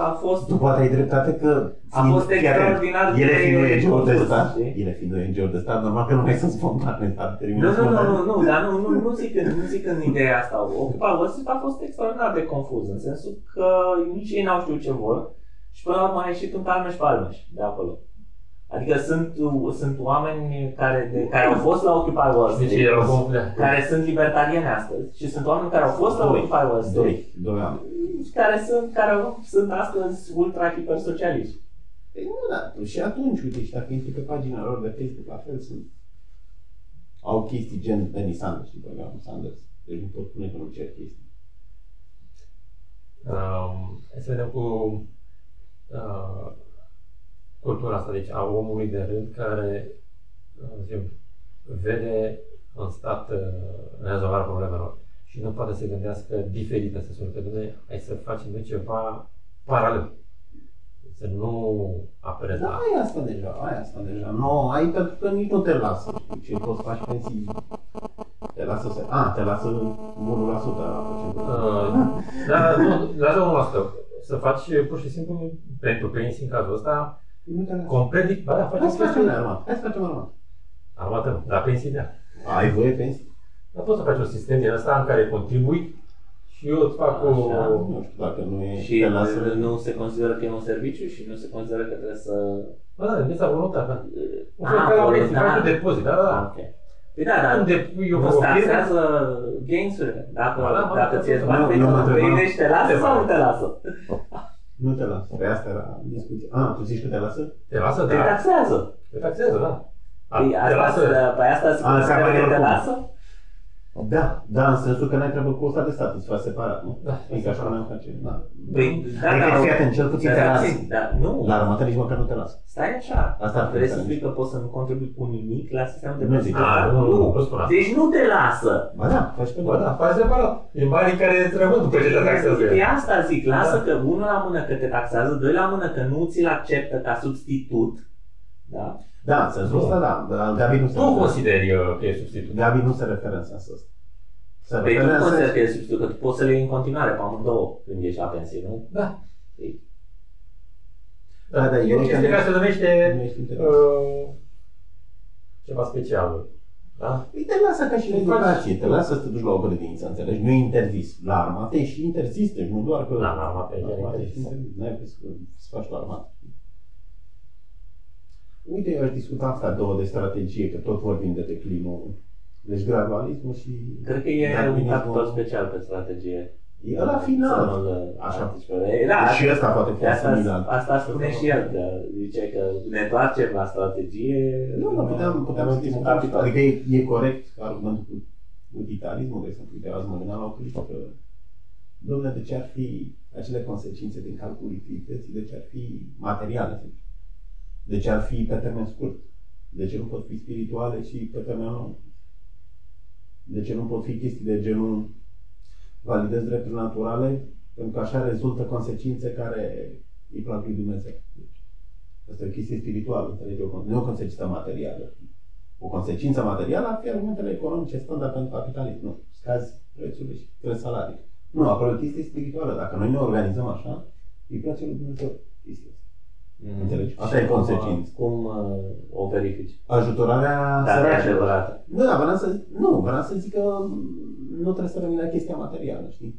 C: a fost...
B: Tu poate ai dreptate că...
C: A fost extraordinar
B: de... Ele fiind ONG-uri de stat, ele fiind ONG-uri de stat, normal că nu mai sunt spontane, dar
C: Nu, nu, nu, nu, nu, dar nu, nu, nu zic, nu zic în ideea asta. Occupy Wall Street a fost extraordinar de confuz, în sensul că nici ei n-au știut ce vor și până la urmă a ieșit un talmeș palmeș de acolo. Adică sunt, sunt oameni care, de, care au fost la Occupy Wall
A: Deci
C: Street,
A: erau conflicte.
C: care sunt libertarieni astăzi și sunt oameni care au fost la
B: Doi.
C: Occupy Wall Street,
B: Doi, doi oameni.
C: care sunt, care sunt astăzi ultra hipersocialiști.
B: Păi nu, da, și atunci, uite, și dacă intri pe pagina lor de Facebook, la fel sunt. Au chestii gen Bernie Sanders, știi, programul Sanders. Deci nu pot spune că nu cer chestii.
A: Um, hai să vedem cu uh, cultura asta, deci a omului de rând care uh, zicem, vede în stat uh, rezolvarea problemelor și nu poate să se gândească diferită, să spună că dom'le, hai să facem noi ceva paralel. Să nu apere
B: Da,
A: la...
B: ai asta deja, ai asta deja. Nu, ai pentru că nici nu te lasă. Ce poți faci pensii? Te lasă să... A, te lasă 1% la procentul.
A: Uh, da, nu, lasă 1%. Să faci pur și simplu pentru pensii în cazul ăsta
B: Nu te lasă.
A: Complet, dif- ba da,
B: Hai
A: faci
B: să facem armat. Hai să facem armat.
A: Armată nu, dar pensii da.
B: Ai voie pensii?
A: Dar poți să faci un sistem din ăsta în care contribui și eu îți fac o...
C: Așa.
B: Nu știu dacă nu e...
C: Și
B: te lasă...
C: nu se consideră că e un serviciu și nu se consideră că trebuie să...
A: Bă, da, de asta voluntar, da. Un
C: Ah,
A: fel ca la o
C: voluntar.
A: faci un depozit, da, da, da.
C: Ok. Păi da, da.
A: Un depui, eu
C: Nu
A: fac o firmă,
C: taxează gains-urile. Dacă,
A: Ba da, ba da,
C: dacă
A: da,
C: ți-e
A: da.
C: bani
B: Nu,
C: pe
B: eu mă întrebam-
C: găinești, te lasă sau nu te lasă?
B: Nu te lasă. Pe asta era discuția. A, tu zici că te lasă?
A: te lasă,
C: Te
A: da,
C: taxează.
A: te taxează, da. A,
C: Păi
A: te
C: asta,
A: lasă,
C: pe asta se
B: A,
C: consideră
B: înseamnă
C: că te
B: oricum.
C: lasă?
B: Da, da, în sensul că n-ai treabă cu ăsta de stat, îți faci separat, nu?
A: Da,
B: Adică așa n-am face, da.
C: Păi, da,
B: Adică
C: da,
B: fii atent, cel puțin te
C: da,
B: lasă.
C: Da, nu.
B: La armată nici măcar nu te lasă.
C: Stai așa.
B: Asta ar fi
C: Vrei să
B: înțeles.
C: spui că poți să nu contribui cu nimic la sistemul de
B: Nu zic.
C: pensie?
A: A, nu, nu, nu spun asta.
C: Deci nu te lasă.
B: Ba da, faci pe
A: Bă, da, faci separat. E banii care îți rămân după ce te taxează.
C: Pe asta zic, lasă
A: Da.
C: că unul la mână că te taxează, doi la mână că nu ți-l acceptă ca substitut. Da?
B: Da, în sensul ăsta, da. Dar Gabi nu se
A: Tu
B: referă.
A: consideri uh, că e substitut.
B: Gabi nu se referă în sensul ăsta. Se
C: Păi
B: referă
C: tu
B: în
C: consideri
B: sens...
C: că e substitut, că tu poți să le iei în continuare pe amândouă când ești la pensie, nu?
A: Da.
B: Da, da,
A: e
B: eu
A: o chestie
B: că-
A: care se numește
B: Nu ești interes.
A: uh, ceva special. Da?
B: Păi te lasă ca și la
A: Îi faci-
B: educație, te lasă să te duci la o grădiniță, înțelegi? Nu e interzis. La armată e și interzis, deci nu doar că...
A: Da, la armată e chiar
B: La armată
A: interzis.
B: interzis. N-ai voie să, să faci la armată. Uite, eu aș discuta asta două de strategie, că tot vorbim de declinul. Deci gradualismul și...
C: Cred că e un
B: darwinismul-
C: capitol special pe strategie.
B: E la final.
C: Să nu-l
B: Așa.
C: anticipăm. Da,
B: Și ăsta poate fi
C: de asta,
B: asimilat.
C: asta spune și el, că zice că ne întoarcem la strategie.
B: Nu, dar puteam, puteam să
C: ultimul
B: discuta.
C: capitol.
B: Adică e, e corect argumentul cu utilitarismul, de exemplu. Uite, azi mă gândeam la o clipă că, domnule, de ce ar fi acele consecințe din calculul utilității, de ce ar fi materiale, să zic. De ce ar fi pe termen scurt? De ce nu pot fi spirituale și pe termen lung? De ce nu pot fi chestii de genul validez drepturi naturale, pentru că așa rezultă consecințe care îi plac lui Dumnezeu. Deci, asta e o chestie spirituală, înțelegi? O, nu o consecință materială. O consecință materială ar fi argumentele economice standard pentru capitalism. Nu, scazi prețurile și crezi salarii. Nu, acolo e o chestie spirituală. Dacă noi ne organizăm așa, îi place lui Dumnezeu chestia asta.
C: Mm.
B: Înțelegi?
C: Și
B: Asta e
C: cum,
B: consecință.
C: Cum uh, o verifici?
B: Ajutorarea
C: Dacă e
B: săracilor.
C: adevărată.
B: Nu, da, vreau să, nu, vreau să zic că nu trebuie să rămâi la chestia materială, știi?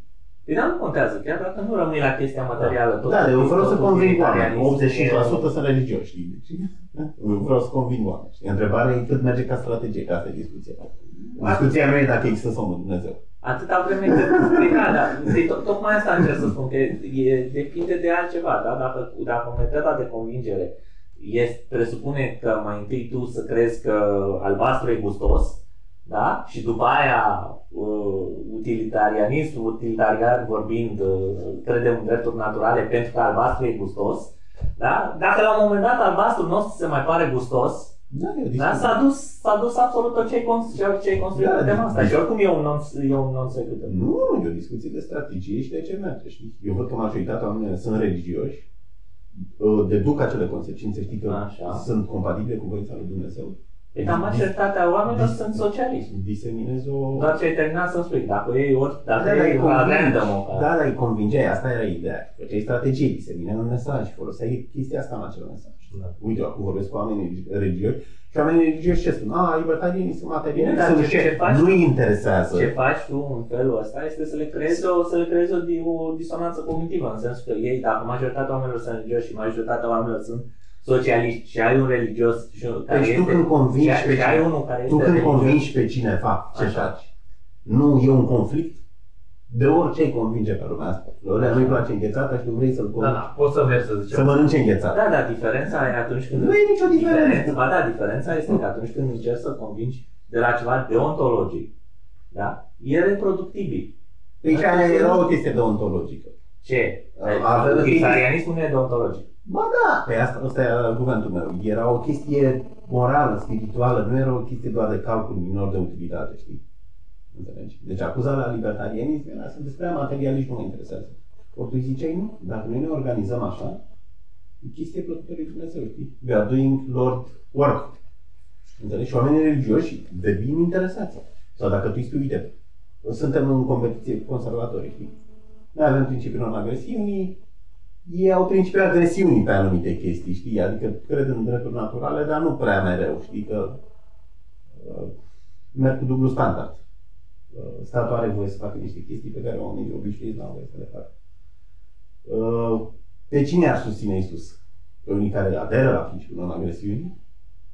C: Păi dar nu contează, chiar dacă nu rămâi la chestia materială. Tot
B: Da, eu vreau să
C: tot
B: conving oameni.
C: utilitarianism
B: 85% sunt religioși, știi? Deci, eu vreau să conving oameni. știi? Întrebarea e cât merge ca strategie, că asta e discuția. Discuția nu e dacă există sau nu Dumnezeu.
C: Atâta vreme cât... Păi da, da, păi to- tocmai asta încerc să spun, că e, depinde de altceva, da? Dacă, dacă metoda de convingere este, presupune că mai întâi tu să crezi că albastru e gustos, da? Și după aia uh, utilitarianism, utilitarian vorbind, uh, credem în drepturi naturale pentru că albastru e gustos, da? Dacă la un moment dat albastru nu o să se mai pare gustos,
B: Da, e o
C: da?
B: discuție.
C: S-a dus, s-a dus absolut tot ce ai construit, ce ai construit
B: Da,
C: pe tema
B: da.
C: asta. Și oricum e un non, e un nonț sequitur.
B: Nu, e o discuție de strategie și de ce merge, știi? Eu văd că majoritatea oamenilor sunt religioși, uh, deduc acele consecințe, știi că
C: Așa.
B: sunt compatibile cu voința lui Dumnezeu.
C: Păi dar majoritatea oamenilor
B: Dis-
C: sunt socialiști.
B: Diseminez o...
C: Doar ce ai terminat să spui, dacă ei ori, dacă
B: Da, dar
C: ei
B: îi
C: la
B: convingi.
C: random o
B: Da, dar îi convingeai, asta era ideea. Făceai strategie, diseminai un mesaj, foloseai chestia asta în acel mesaj.
A: Da.
B: Uite, eu acum vorbesc cu oamenii religioși și oamenii religioși ce spun? A, libertarienii sunt
C: Bine,
B: materiali,
C: dar
B: sunt
C: ce-
B: ce,
C: ce faci?
B: nu-i interesează.
C: Ce faci tu în felul ăsta este să le creezi o, să le creezi o, di- o disonanță cognitivă, în sensul că ei, dacă majoritatea oamenilor sunt religioși și majoritatea oamenilor sunt socialiști și ai un religios și un- care
B: Deci tu
C: este,
B: când convingi
C: și,
B: pe
C: și ai
B: cine-
C: unul care
B: Tu
C: este
B: când
C: religios,
B: convingi pe cineva ce
C: Așa.
B: faci, nu e un conflict? De orice îi convinge pe lumea asta. Lorea nu-i place înghețata și tu vrei să-l
A: Da,
B: convingi.
A: da, poți să mergi să
B: Să
A: zicem.
B: mănânce înghețata.
C: Da, da, diferența e atunci când...
B: Nu e nicio diferență.
C: Ba da, diferența este că atunci când încerci să convingi de la ceva deontologic, da? E reproductibil.
B: Păi și aia era o chestie deontologică.
C: Ce?
B: Avem-
C: Vegetarianismul nu e deontologic.
B: Ba da, pe asta, asta e argumentul meu. Era o chestie morală, spirituală, nu era o chestie doar de calcul minor de utilitate, știi? Înțelegi? Deci acuzarea libertarianism era să despre materialism nu mă interesează. Ori tu ziceai, nu, dacă noi ne organizăm așa, e chestie plăcută lui Dumnezeu, știi? We are doing Lord work. Înțelegi? Și oamenii religioși devin interesați. Sau dacă tu îi spui, uite, suntem în competiție cu conservatorii, știi? Noi avem principiul non-agresiunii, ei au principiul agresiunii pe anumite chestii, știi? Adică cred în drepturi naturale, dar nu prea mereu, știi? Că uh, merg cu dublu standard. Uh, statul are voie să facă niște chestii pe care oamenii obișnuiți nu au voie să le facă. Uh, pe cine ar susține Isus? Pe unii care aderă la principiul non-agresiunii,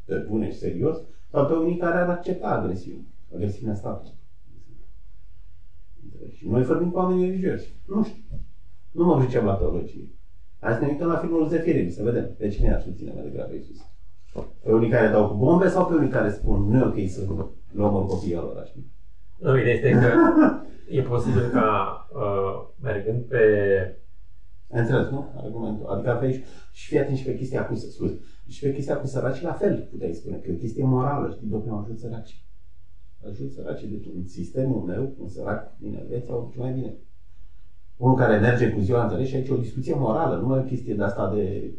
B: pe bune și serios, sau pe unii care ar accepta agresiuni, agresiunea statului. Și noi vorbim cu oameni religioși. Nu știu. Nu mă pricep la teologie. Hai să ne uităm la filmul Zefirin, să vedem pe cine ar susține mai degrabă Iisus. Pe unii care dau cu bombe sau pe unii care spun nu e ok să luăm copiii lor, știi?
A: Nu, ideea este că e posibil ca uh, mergând pe
B: Ai înțeles, nu? Argumentul. Adică aveai și fii atent și pe chestia cu, scuze, și pe chestia cu săraci la fel, puteai spune, că e o chestie morală, știi, domnule, ajut săraci. Ajut săraci, deci în sistemul meu, un sărac din Elveția, au ce mai bine. Unul care merge cu ziua, înțelegi, și aici e o discuție morală, nu e o chestie de asta de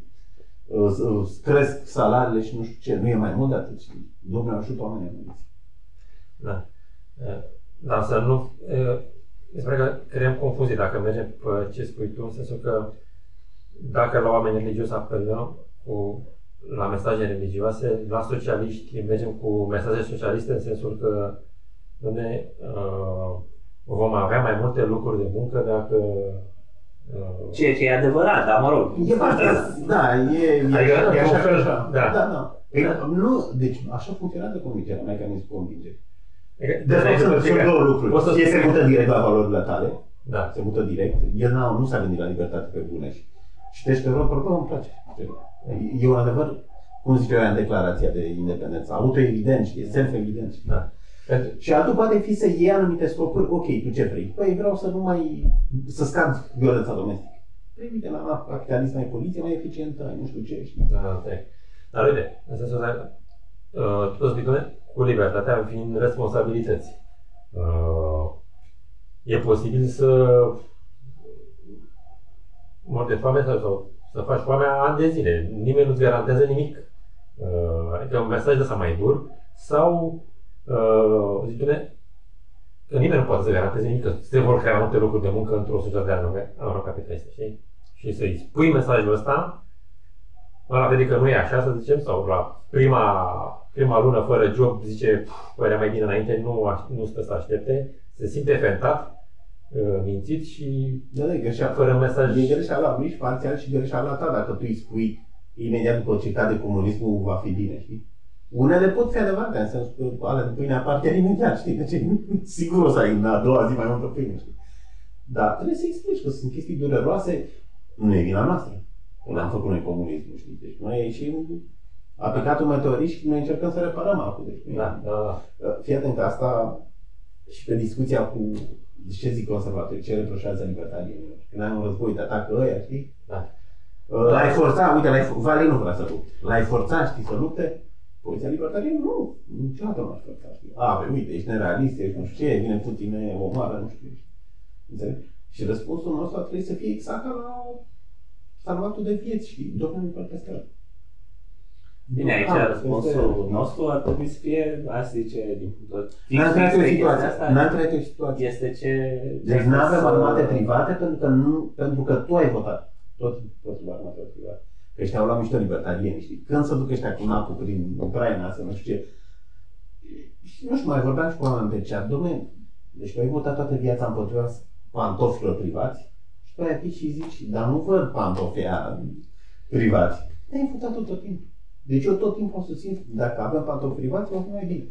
B: uh, să- uh, cresc salariile și nu știu ce, nu e mai mult de atât, știi? Domnule, ajută oamenii anumiți.
A: Da. Eh, Dar să nu... eh, Mi se pare că creăm confuzie dacă mergem pe ce spui tu, în sensul că dacă la oameni religioși apelăm cu, la mesaje religioase, la socialiști mergem cu mesaje socialiste în sensul că ne, uh, vom avea mai multe lucruri de muncă dacă uh,
C: Ceea ce e adevărat, dar mă rog.
B: E partea, da, e, e,
A: Adică,
B: așa, e așa,
A: un fel-
B: așa.
A: da.
B: da, da. Păi, nu, deci așa funcționează convingerea, mecanismul convingerii.
A: Adică,
B: De fapt, sunt, sunt două lucruri.
A: Poți să
B: Fie se
A: spui-
B: mută direct la valorile tale,
A: Da.
B: se mută direct. El n-a, nu s-a gândit la libertate pe bune și citește Europa, bă, îmi place. E un adevăr, cum zice eu în declarația de independență, autoevident, știi, e self-evident. știi?
A: Da. Pentru,
B: Și altul poate fi să iei anumite scopuri, ok, tu ce vrei? Păi vreau să nu mai, să scad violența domestică. Păi uite, la capitalism ai poliție mai eficientă, ai nu știu ce, știi?
A: Da, înțeleg. Dar uite, în sensul ăsta, uh, tot spune cu libertatea vin responsabilități. Uh, e posibil să mori de foame sau, sau să faci foamea ani de zile. Nimeni nu-ți garantează nimic. Uh, adică un mesaj de ăsta mai dur sau uh, zice că nimeni nu poate să garanteze nimic, că se vor crea multe locuri de muncă într-o societate anarocapitalistă, știi? Și să-i spui mesajul ăsta, ăla vede că nu e așa, să zicem, sau la prima, prima lună fără job zice, păi era mai bine înainte, nu, aș- nu stă să aștepte, se simte fentat, uh, mințit și
B: Da, da, e greșeală.
A: fără mesaj.
B: E greșeala lui și parțial și greșeala ta dacă tu îi spui imediat după ce cade comunismul va fi bine, știi? Unele pot fi adevărate, în sensul că alea de pâine apar chiar imediat, știi? Deci sigur o să ai în a doua zi mai multă pâine, știi? Dar trebuie să explici că sunt chestii dureroase, nu e vina noastră. Că n-am făcut noi comunismul, știi? Deci noi ieșim, a picat un meteorit și noi încercăm să reparăm acum. Deci, nu e-
A: Da, da, da.
B: Fii atent că asta și pe discuția cu ce zic conservatorii, ce reproșează libertarienilor. Când ai un război, te atacă ăia, știi?
A: Da.
B: Uh, L-ai forțat, uite, l-ai, Vali nu vrea să lupte. L-ai forțat, știi, să lupte? Poliția libertariană nu, niciodată nu aș forța, știi? A, pe uite, ești nerealist, ești nu știu ce, vine Putin, ne omoară, nu știu ce. Înțelegi? Și răspunsul nostru ar trebui să fie exact ca la salvatul de vieți, știi? Domnul nu poate asta.
C: Bine, aici
B: Ah,
C: răspunsul
B: este-
C: nostru ar trebui să fie, aș zice, din punctul
B: N-am trăit o
C: chestia
B: situație.
C: asta
B: N-am trăit o situație.
C: este ce...
B: Deci
C: ce
B: nu avem
C: să-
B: armate private pentru că, nu, pentru că tu ai votat. Tot, tot sub armate private. Că ăștia au luat mișto libertarieni, știi? Când să duc ăștia cu napul prin Ucraina, să nu știu ce. Și nu știu, mai vorbeam și cu oameni pe chat. Dom'le, deci tu ai votat toată viața împotriva pantofilor privați și tu ai fi și zici, dar nu văd pantofii aia privați. Te-ai înfutat tot timpul. Deci eu tot timpul o susțin, dacă avem pantofi privați, va fi mai bine.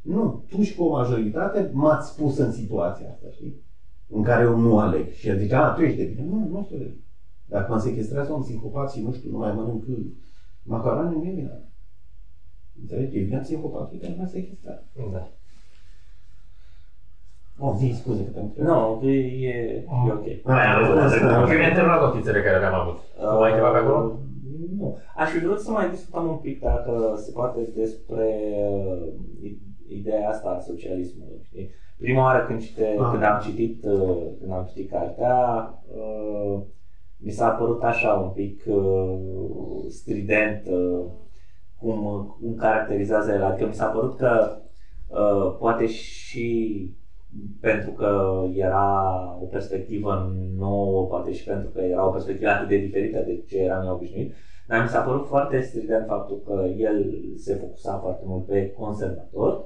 B: Nu, tu și cu o majoritate m-ați spus în situația asta, știi? În care eu nu aleg. Și el zice, a, tu ești de bine. Nu, nu sunt de bine. Dacă mă sequestrează un psihopat și nu știu, nu mai mănânc macaroni, nu e bine. Înțelegi? E bine psihopatul care m-a sequestrat.
A: Da.
B: O, zi, scuze că te-am
C: Nu, e, e, e ok.
A: Mai am răspuns. Că mi-am terminat notițele care le-am avut. Tu mai ai ceva pe acolo?
C: Uh, Nu. Aș fi vrut să mai discutăm un pic, dacă se poate, despre uh, ideea asta a socialismului. Știi? Prima oară când, cite,
B: Ah.
C: când am citit uh, când am citit cartea, uh, mi s-a părut așa un pic uh, strident uh, cum, cum caracterizează el. Adică mi s-a părut că uh, poate și pentru că era o perspectivă nouă, poate și pentru că era o perspectivă atât de diferită de ce eram eu obișnuit, dar mi s-a părut foarte strident faptul că el se focusa foarte mult pe conservator,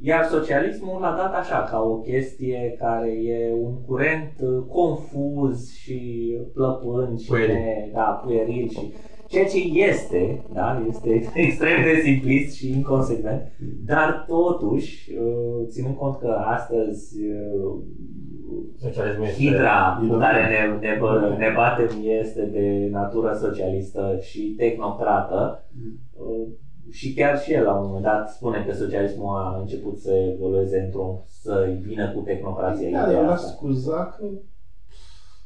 C: iar socialismul l-a dat așa, ca o chestie care e un curent uh, confuz și plăpând și
A: Pueril.
C: ne, da, pueril și ceea ce este, da, este extrem de simplist și inconsecvent, dar totuși, uh, ținând cont că astăzi Hidra,
B: Hidra
C: care ne, ne, bă, ne batem este de natură socialistă și tehnocrată mm. și chiar și el la un moment dat spune că socialismul a început să evolueze într-un să vină cu tehnocrația.
B: Da, el
C: a
B: scuzat că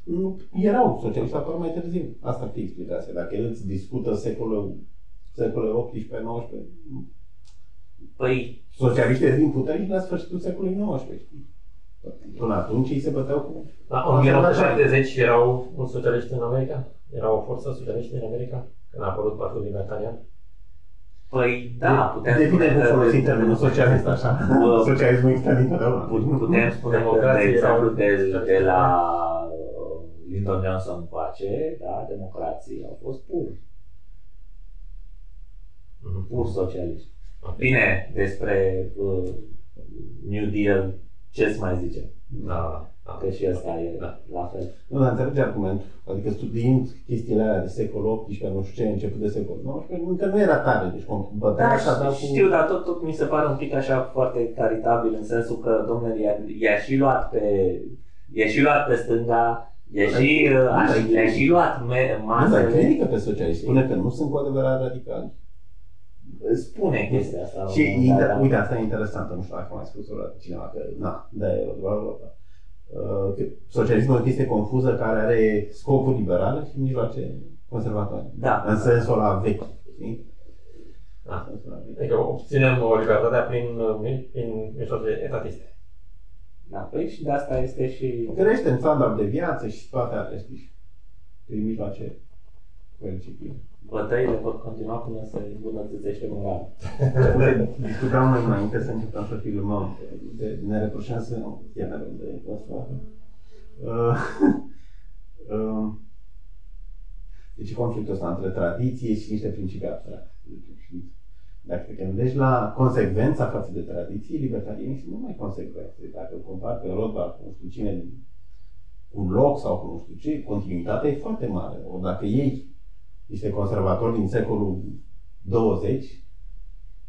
B: nu erau socialiști apar mai târziu. Asta ar fi explicația. Dacă el îți discută secolul, secolul 18-19,
C: Păi...
B: Socialiștii din putere la sfârșitul secolului 19. Până atunci ei se băteau cu...
A: Da, în 1970 erau un socialist în America? Era o forță socialistă în America? Când a apărut Partidul Libertarian?
C: păi da, putem
B: Depinde
C: spune
B: cum
C: că-
B: folosim termenul socialist așa.
C: Bă.
B: Socialismul există dintotdeauna.
C: Put- Putem spune că, de
A: Democrații
C: exemplu,
A: erau-
C: de, de la uh, Lyndon Johnson încoace, da, democrații au fost pur,
A: Mhm.
C: pur socialiști.
A: Ok.
C: Bine, despre uh, New Deal, ce să mai zicem?
A: Da, da.
C: Că și ăsta e
A: Da.
C: la fel.
B: Nu, dar înțelege argumentul. Adică studiind chestiile alea de secolul XVIII, nu știu ce, început de secolul XIX, încă nu era tare. Deci cum bătea
C: Da,
B: așa, dar cu...
C: știu, dar tot, tot mi se pare un pic așa foarte caritabil în sensul că, domnule, i-a, i-a și luat pe, i-a și luat pe stânga, i-a și, uh, a, și- le-a și luat me,
B: Nu, dar
C: masele.
B: critică pe socialiști. Spune că nu sunt cu adevărat radicali.
C: Spune chestia asta. la un
B: Și,
C: moment dat,
B: inter-
C: da.
B: uite, asta e interesantă, nu știu dacă a mai spus o dată cineva, că, na, da, e doar o dată. Uh, că Socialismul e o chestie confuză care are scopuri liberale și mijloace conservatoare.
C: Da.
B: În sensul ăla vechi, știi?
A: Da.
B: În sensul ăla vechi.
A: Adică obținem o libertate prin, prin mijloace etatiste.
C: Da, păi și de asta este și...
B: Crește în standard de viață și toate alea, știi? Prin mijloace coercitive.
C: Bătăile pot continua până se îmbunătățește morala.
B: Uite, discutam noi înainte să începem să filmăm. De, ne reproșează tânărul de ăsta. Uh, uh, deci e conflictul ăsta între tradiție și niște principii abstracte. Deci, și Dacă te gândești la consecvența față de tradiție, libertarienii sunt mult mai consecvenți. Deci Dacă îl compari pe Rothbard cu nu știu cine, cu Locke sau cu nu știu ce, continuitatea e foarte mare. O, dacă iei niște conservatori din secolul 20,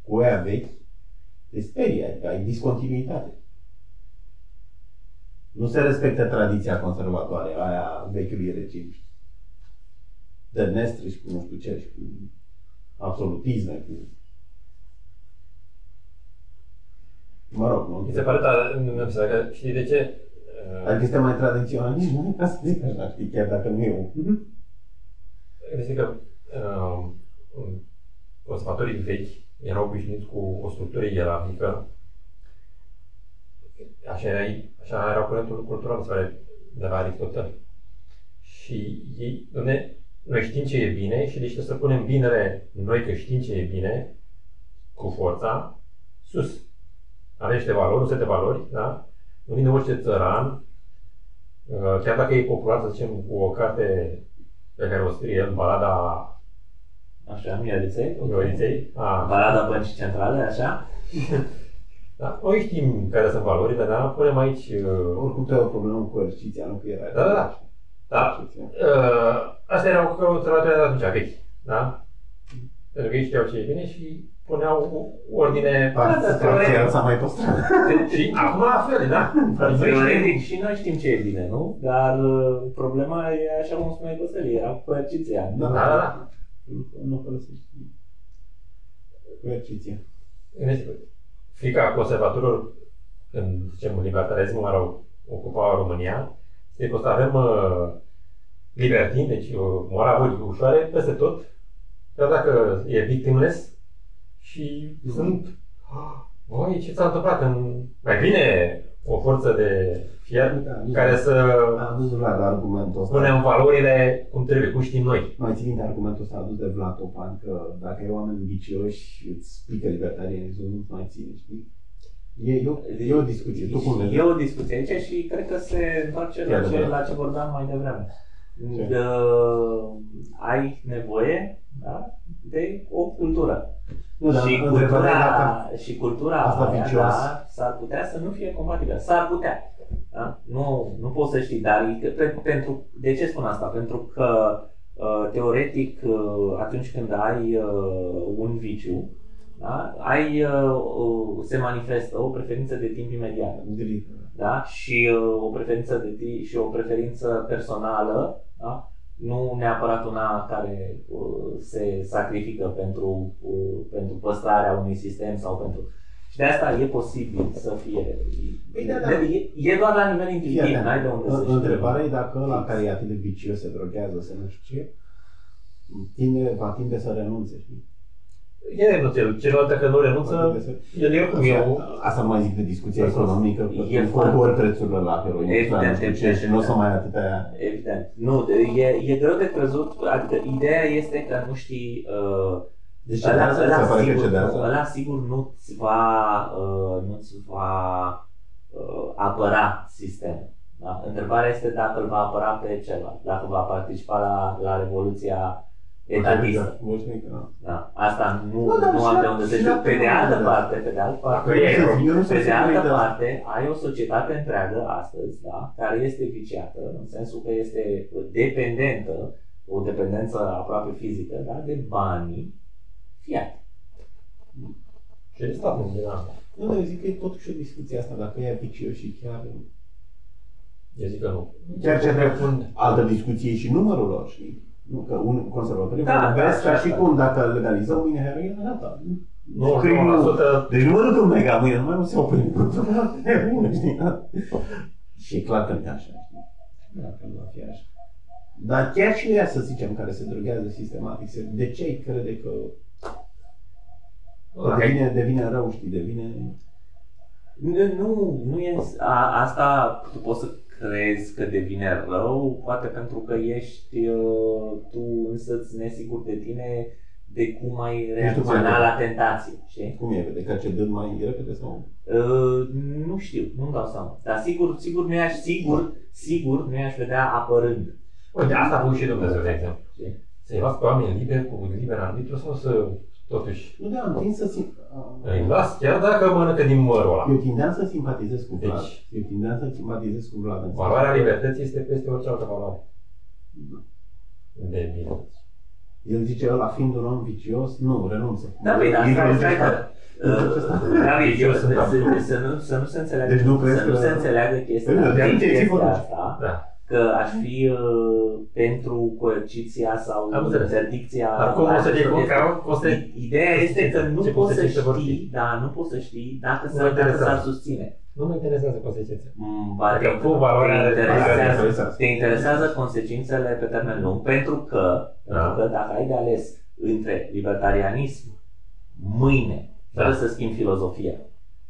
B: cu aia vechi, te sperie, adică ai discontinuitate. Nu se respectă tradiția conservatoare, aia vechiului regim. De nestri și cu nu știu ce, și cu absolutisme, cu... Mă rog, nu?
A: Mi se pare tare, nu nu știu dacă știi de ce?
B: Adică este mai tradiționalist, nu? Ca să zic așa, știi, chiar dacă nu e un...
A: Este că uh, conservatorii vechi erau obișnuiți cu o structură ierarhică. Așa era, așa era curentul cultural, se pare, de la Aristotel. Și ei, domne, noi știm ce e bine și deci trebuie să punem binele, noi că știm ce e bine, cu forța, sus. Avem niște valori, un set de valori, da? Nu vine orice țăran, uh, chiar dacă e popular, să zicem, cu o carte pe care o scrie el, balada
C: Așa, Mioriței?
A: Mioriței. A,
C: Balada Băncii Centrale, așa?
A: da. Noi știm care sunt valorile, dar punem aici... Uh,
B: Oricum te ai o problemă cu coerciția, nu cu era.
A: Da, da, da. da. Uh, astea erau conservatorii de atunci, vechi. Da? Pentru că ei știau ce e bine și puneau ordine.
B: Participația s-a mai păstrat.
A: și acum la fel, da?
C: Teoretic și noi știm ce e bine, nu? Dar uh, problema e așa cum spune Costel, era coerciția.
A: Da, da, da.
B: Nu folosești. Coerciția.
A: Frica conservatorilor, când zicem libertarismul care ocupa România, este că avem uh, libertini, deci uh, moravuri ușoare peste tot, chiar dacă e victimless și mm-hmm. sunt voi, ce s-a întâmplat? În... Mai bine o forță de fier da, care să
B: adus Vlad argumentul ăsta.
A: punem valorile cum trebuie, cum știm noi.
B: Mai țin minte argumentul ăsta adus de Vlad Topan că dacă e oameni vicioși îți pică libertarianismul, nu mai ține, știi? E, e, o, e o discuție. Tu cum
C: e o discuție aici și cred că se întoarce la ce, la ce vorbeam mai devreme. De, ai nevoie da, de o cultură. Nu, și, cultura, dacă... și cultura asta aia, da, s-ar putea să nu fie compatibilă. S-ar putea. Da? Nu, nu poți să știi, dar pentru, de ce spun asta? Pentru că uh, teoretic uh, atunci când ai uh, un viciu, da? ai, se manifestă o preferință de timp imediat. Da? Și o preferință de timp și o preferință personală da? Nu neapărat una care uh, se sacrifică pentru, uh, pentru păstrarea unui sistem sau pentru... Și de asta e posibil să fie... Păi da, da. E, e doar la nivel intuitiv, n-ai de unde să
B: Întrebarea e dacă ăla care e atât de vicios, se drogează, să nu știu ce, tinde, va tinde să renunțe, știi?
A: E renunță, celălalt dacă nu renunță, el e oricum eu.
B: Asta nu mai zic de discuția economică, că e ori prețurile la heroină, evident, și nu o să mai atâtea...
C: Evident. Nu, e, e greu de crezut, adică ideea este că nu știi... Uh,
B: deci ăla, ăla, sigur,
C: ăla sigur nu-ți va, uh, nu-ți va uh, apăra sistemul. Da? Întrebarea este dacă îl va apăra pe celălalt, dacă va participa la, la revoluția etatistă. Da. da. Asta nu, nu, nu am de unde să știu. Pe de altă parte, pe de altă parte, pe de altă parte, ai o societate întreagă astăzi, da, care este viciată, în sensul că este dependentă, o dependență aproape fizică, da, de banii fiat.
A: Și de statul în general.
B: Nu, dar eu zic că e totuși o discuție asta, dacă e vicios și chiar...
A: Eu zic că nu.
B: Chiar ce trebuie altă discuție și numărul lor, știi? Nu, că un conservator da, vorbesc da, ca și cum dacă legalizăm mâine heroină, gata.
A: Nu, crimul,
B: deci nu mă duc în mega mâine, nu mai nu se opri. heroină, știi? Și e clar că nu e așa, știi? Dacă nu va fi așa. Dar chiar și ea, să zicem, care se drogează sistematic, de ce îi crede că devine, devine rău, știi, devine...
C: Nu, nu e... A, asta tu poți să crezi că devine rău, poate pentru că ești uh, tu însăți nesigur de tine de cum ai reacționa la tentație, știi?
B: Cum e? De că ce dă mai repede sau?
C: Uh, nu știu, nu-mi dau seama. Dar sigur, sigur nu i-aș, sigur, sigur nu i-aș vedea apărând.
A: Uite, asta a făcut și Dumnezeu, de exemplu. Să-i las pe oameni liberi, cu liber arbitru sau să Totuși.
B: Nu, da, am tins să sim...
A: Îi las, chiar dacă mănâncă din mărul ăla.
B: Eu tindeam să simpatizez cu Vlad. Deci, eu tindeam să simpatizez cu Vlad.
A: Valoarea libertății este peste orice altă valoare. Da. De bine.
B: El zice, ăla fiind un om vicios, nu, renunță.
C: Da, bine, asta stai că... eu să nu, să nu se înțeleagă, deci nu să nu se înțeleagă chestia asta. Da că aș fi uh, pentru coerciția sau interdicția.
A: Dar cum o să fie coste?
C: Ideea este că nu poți să știi, da, nu poți să știi dacă, s-ar, dacă s-ar susține.
A: Nu mă interesează consecințele.
C: Mm, adică te, valoarea te, interesează, te interesează consecințele pe termen lung, pentru că, da. pentru că dacă ai de ales între libertarianism mâine, da. fără să schimbi filozofia,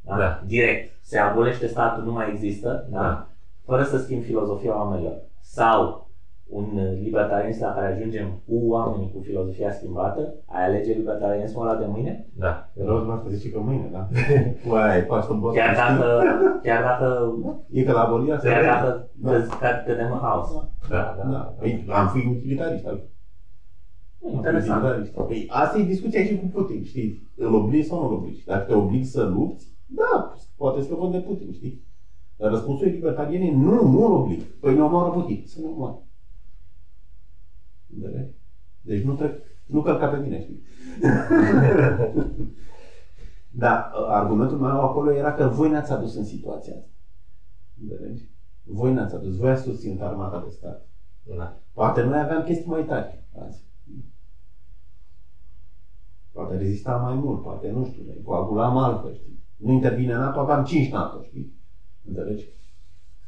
C: da? Da. direct, se abolește statul, nu mai există, da? da fără să schimb filozofia oamenilor. Sau un libertarianism la care ajungem cu oamenii cu filozofia schimbată, ai alege libertarianismul ăla de mâine?
B: Da. Rosemar zice că mâine, da. Uai, paște un
C: Chiar dacă, chiar dacă...
B: E că la abolia
C: Chiar dacă da. cădem în haos.
B: Da, da. da. Păi, am fi utilitarist,
C: Interesant.
B: Păi, asta e discuția și cu Putin, știi? Îl obligi sau nu îl obligi? Dacă te obligi să lupți, da, poate să de Putin, știi? Dar răspunsul e libertariene, nu, nu îl oblig. Păi nu omoară Putin, să nu omoară. Deci nu trec Nu călca pe mine, știi? Dar argumentul meu acolo era că voi ne-ați adus în situația asta. Înțelegi? Voi ne-ați adus, voi ați susținut armata de stat.
A: Da.
B: Poate noi aveam chestii mai tari azi. Poate rezista mai mult, poate, nu știu, ne coagulam altfel, știi? Nu intervine NATO, aveam 5 NATO, știi? Înțelegi?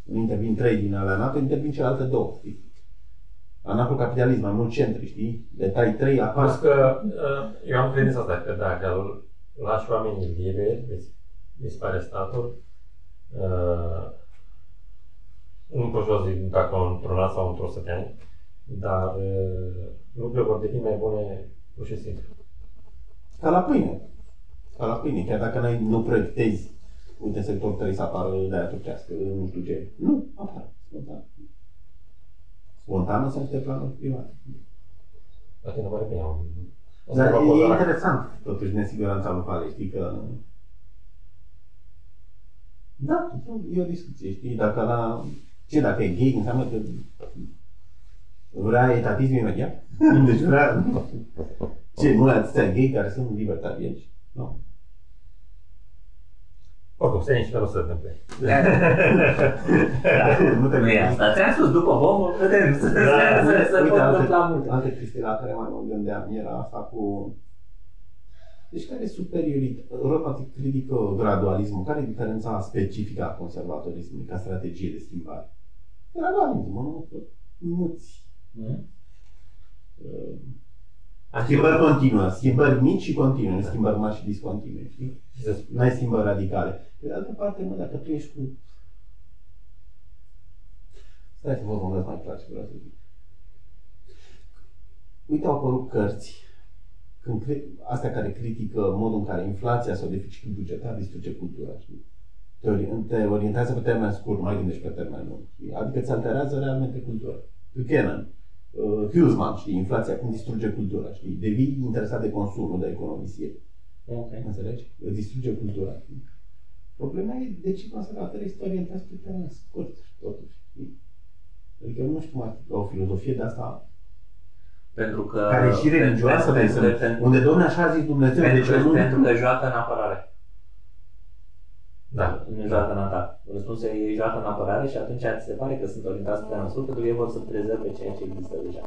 B: Nu intervin 3 din alea NATO, intervin celelalte două, știi? Anarhocapitalism, mai mult centri, știi? De tai 3
A: Plus
B: apar.
A: că uh, eu am credința asta, că dacă îl lași oamenii liberi, dis- dispare statul, uh, nu pot să zic dacă într-un an sau într-o sută de ani, dar uh, lucrurile vor deveni mai bune pur și simplu.
B: Ca la pâine. Ca la pâine, chiar dacă n-ai, nu proiectezi, uite, în sectorul trebuie să apară de aia turcească, nu știu ce. Nu, apar, spontan. Spontan înseamnă niște planuri private.
A: La tine pare bine. am- o să
B: Dar
A: fac
B: e,
A: o
B: e
A: zonă.
B: interesant, totuși, nesiguranța locală, știi că... Da, e o discuție, știi, dacă la... Ce, dacă e gay, înseamnă că vrea etatism imediat? Deci vrea... Ce, nu atâția gay care sunt libertarieni? Nu.
A: Oricum, să nici că nu se întâmple.
B: nu te
C: Nu e asta. Ți-am spus, după bombă, vedem, să
A: Da,
C: se se
B: Uite,
C: pot
B: alte,
C: întâmpla multe.
B: alte chestii la care mai mă gândeam era asta cu... Deci care e superioritate? Romantic critică gradualismul. Care e diferența specifică a conservatorismului ca strategie de schimbare? Gradualismul, nu? Nuți.
C: Mhm.
B: Uh,
A: Așa.
B: Schimbări continuă, schimbări mici și continue, schimbări mari și discontinue, știi?
A: Și să spun,
B: Nu ai schimbări radicale. Pe de altă parte, mă, dacă tu ești cu... Stai să vă vorbesc mai clar ce vreau să zic. Uite, au apărut cărți când cre... astea care critică modul în care inflația sau deficitul bugetar distruge cultura, știi? Te, ori... te orientează pe termen scurt, mai gândești pe termen lung. Știi? Adică îți alterează realmente cultura. Buchanan, uh, Hughesman, știi, inflația cum distruge cultura, știi? Devii interesat de consum, nu de economisire.
C: Ok.
B: Înțelegi? Îți distruge cultura. Problema e de ce conservatorii este orientați pe termen scurt, totuși. știi? Adică nu știu mai o filozofie de asta
C: Pentru că...
B: care e și religioasă, de
C: pentru,
B: exemplu,
C: pentru,
B: unde Domnul așa a zis Dumnezeu,
C: pentru,
B: de ce nu...
C: pentru că joacă în apărare.
A: Da.
C: Nu joacă în atac. Răspunsul e ei joacă în apărare și atunci ți se pare că sunt orientați pe termen scurt pentru că ei vor să prezerve ceea ce există deja.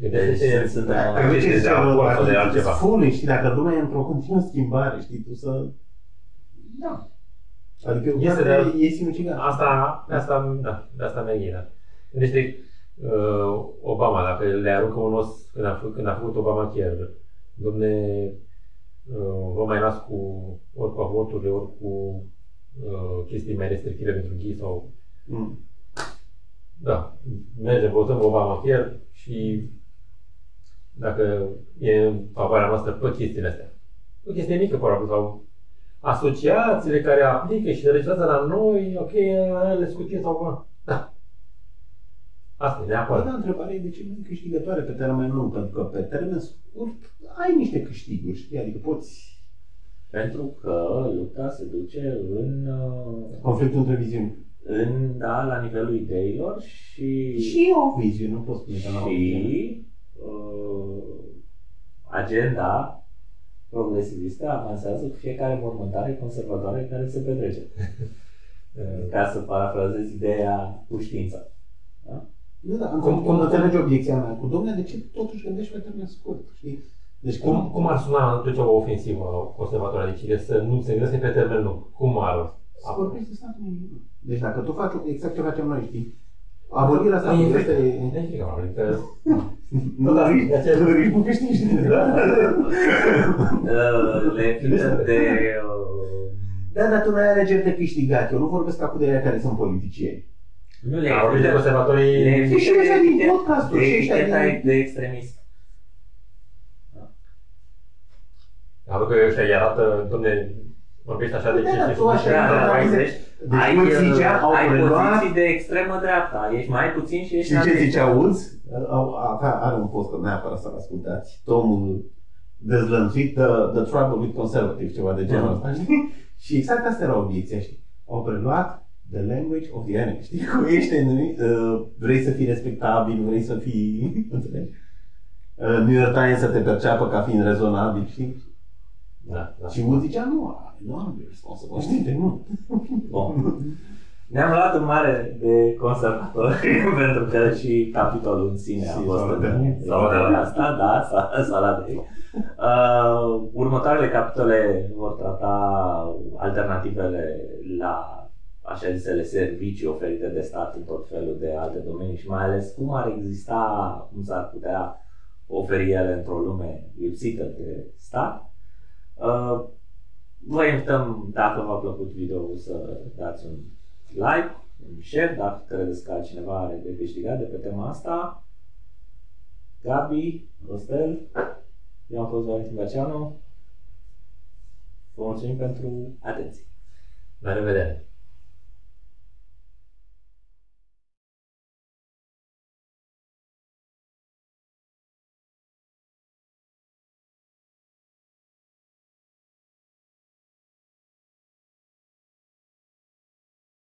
A: Gândește-te,
C: Deci sunt în
B: Dacă
A: Gândește-te
B: ziceți
A: de
B: că
A: acord sau de
B: dacă
A: altceva.
B: Foolish, știi, dacă lumea e într-o continuă schimbare, știi, tu să... Da. Adică
A: Este
B: este
A: de-
B: e sinucigat.
A: Asta, de asta, da, de asta merg ei, da. Gândește uh, Obama, dacă le aruncă un os când a, făcut, când a făcut Obama chiar, domne, uh, vă mai las cu ori cu avorturile, ori cu uh, chestii mai restrictive pentru ghii sau
B: Mm.
A: da, mergem, votăm Obama chiar și dacă e în favoarea noastră pe chestiile astea. O chestie mică, probabil, sau asociațiile care aplică și le regizează la noi, ok, le scutim sau bă. Da. Asta e
B: Bă,
A: neapărat.
B: da, întrebarea e de ce nu e câștigătoare pe termen lung, pentru că pe termen scurt ai niște câștiguri, știi? Adică poți...
C: Pentru că lupta se duce în, uh,
B: Conflictul între viziuni.
C: în da, la nivelul ideilor și,
B: Și o viziune, nu poți spune că nu au viziune.
C: și uh, agenda progresivistă avansează cu fiecare mormântare conservatoare care se petrece. Ca să parafrazez ideea cu știința. Da?
B: Nu, da,
A: Cum-
B: cum,
A: cum-
B: cum înțelegi obiecția mea? Cu domnule, de ce totuși gândești pe termen scurt? Știi? Deci
A: Cum, cum ar suna atunci o ofensivă conservatoare? Deci să nu se gândească pe termen lung. Cum ar?
B: Să vorbești de statul membru. Deci dacă tu faci exact ce facem noi, știi? Abolirea
A: E
B: statului
A: frică.
B: este...
A: E frică, probabil, că...
B: Nu,
A: Da,
B: riști,
A: de aceea-
B: nu riști cu câștigi.
A: Da.
C: Uh, Le frică de... uh,
B: Da, dar tu nu ai alegeri de câștigat. Eu nu vorbesc acum de aia care sunt politicieni.
C: Nu le
A: Da, vorbim de
C: frică
A: conservatorii...
C: le
B: Și
C: frică
B: ăștia
C: de
B: din
C: eticheta-
B: podcasturi,
C: de
B: și ăștia
C: eticheta
B: din-
C: de extremist.
A: Adică ăștia îi arată, domne, vorbești așa de
B: Da,
A: ce
B: da,
A: ce
B: tu așa-
C: Da, da,
B: da,
C: ai,
B: da.
C: deci,
B: Deci
C: ai,
B: mulți zicea, au
C: ai
B: preluat-
C: poziții de extremă dreapta, ești mai puțin și ești
B: Și ce
C: nativ.
B: zice, auzi? Au, avea, are un post, neapărat să-l ascultați. Tomul dezlănțuit the, the Trouble with Conservative, ceva de genul ăsta, știi? Și exact asta era obiecția, știi? Au preluat the language of the enemy, știi? Cum ești enemy, uh, vrei să fii respectabil, vrei să fii... Înțelegi? uh, New York Times să te perceapă ca fiind rezonabil, știi?
A: Da, da.
B: Și unul zicea, nu, nu am responsible. Știi, nu.
C: Bun. Ne-am luat în mare de conservator pentru că și capitolul în sine a
B: Și
C: fost
B: sala
C: în
B: de-
C: zona de asta, da, sa- sala de uh, Următoarele capitole vor trata alternativele la așa zisele servicii oferite de stat în tot felul de alte domenii și mai ales cum ar exista, cum s-ar putea oferi ele într-o lume lipsită de stat. Uh, Vă invităm, dacă v-a plăcut video, să dați un like, un share, dacă credeți că altcineva are de câștigat de pe tema asta. Gabi, Rostel, eu am fost Valentin Baceanu. Vă mulțumim pentru atenție.
A: La revedere!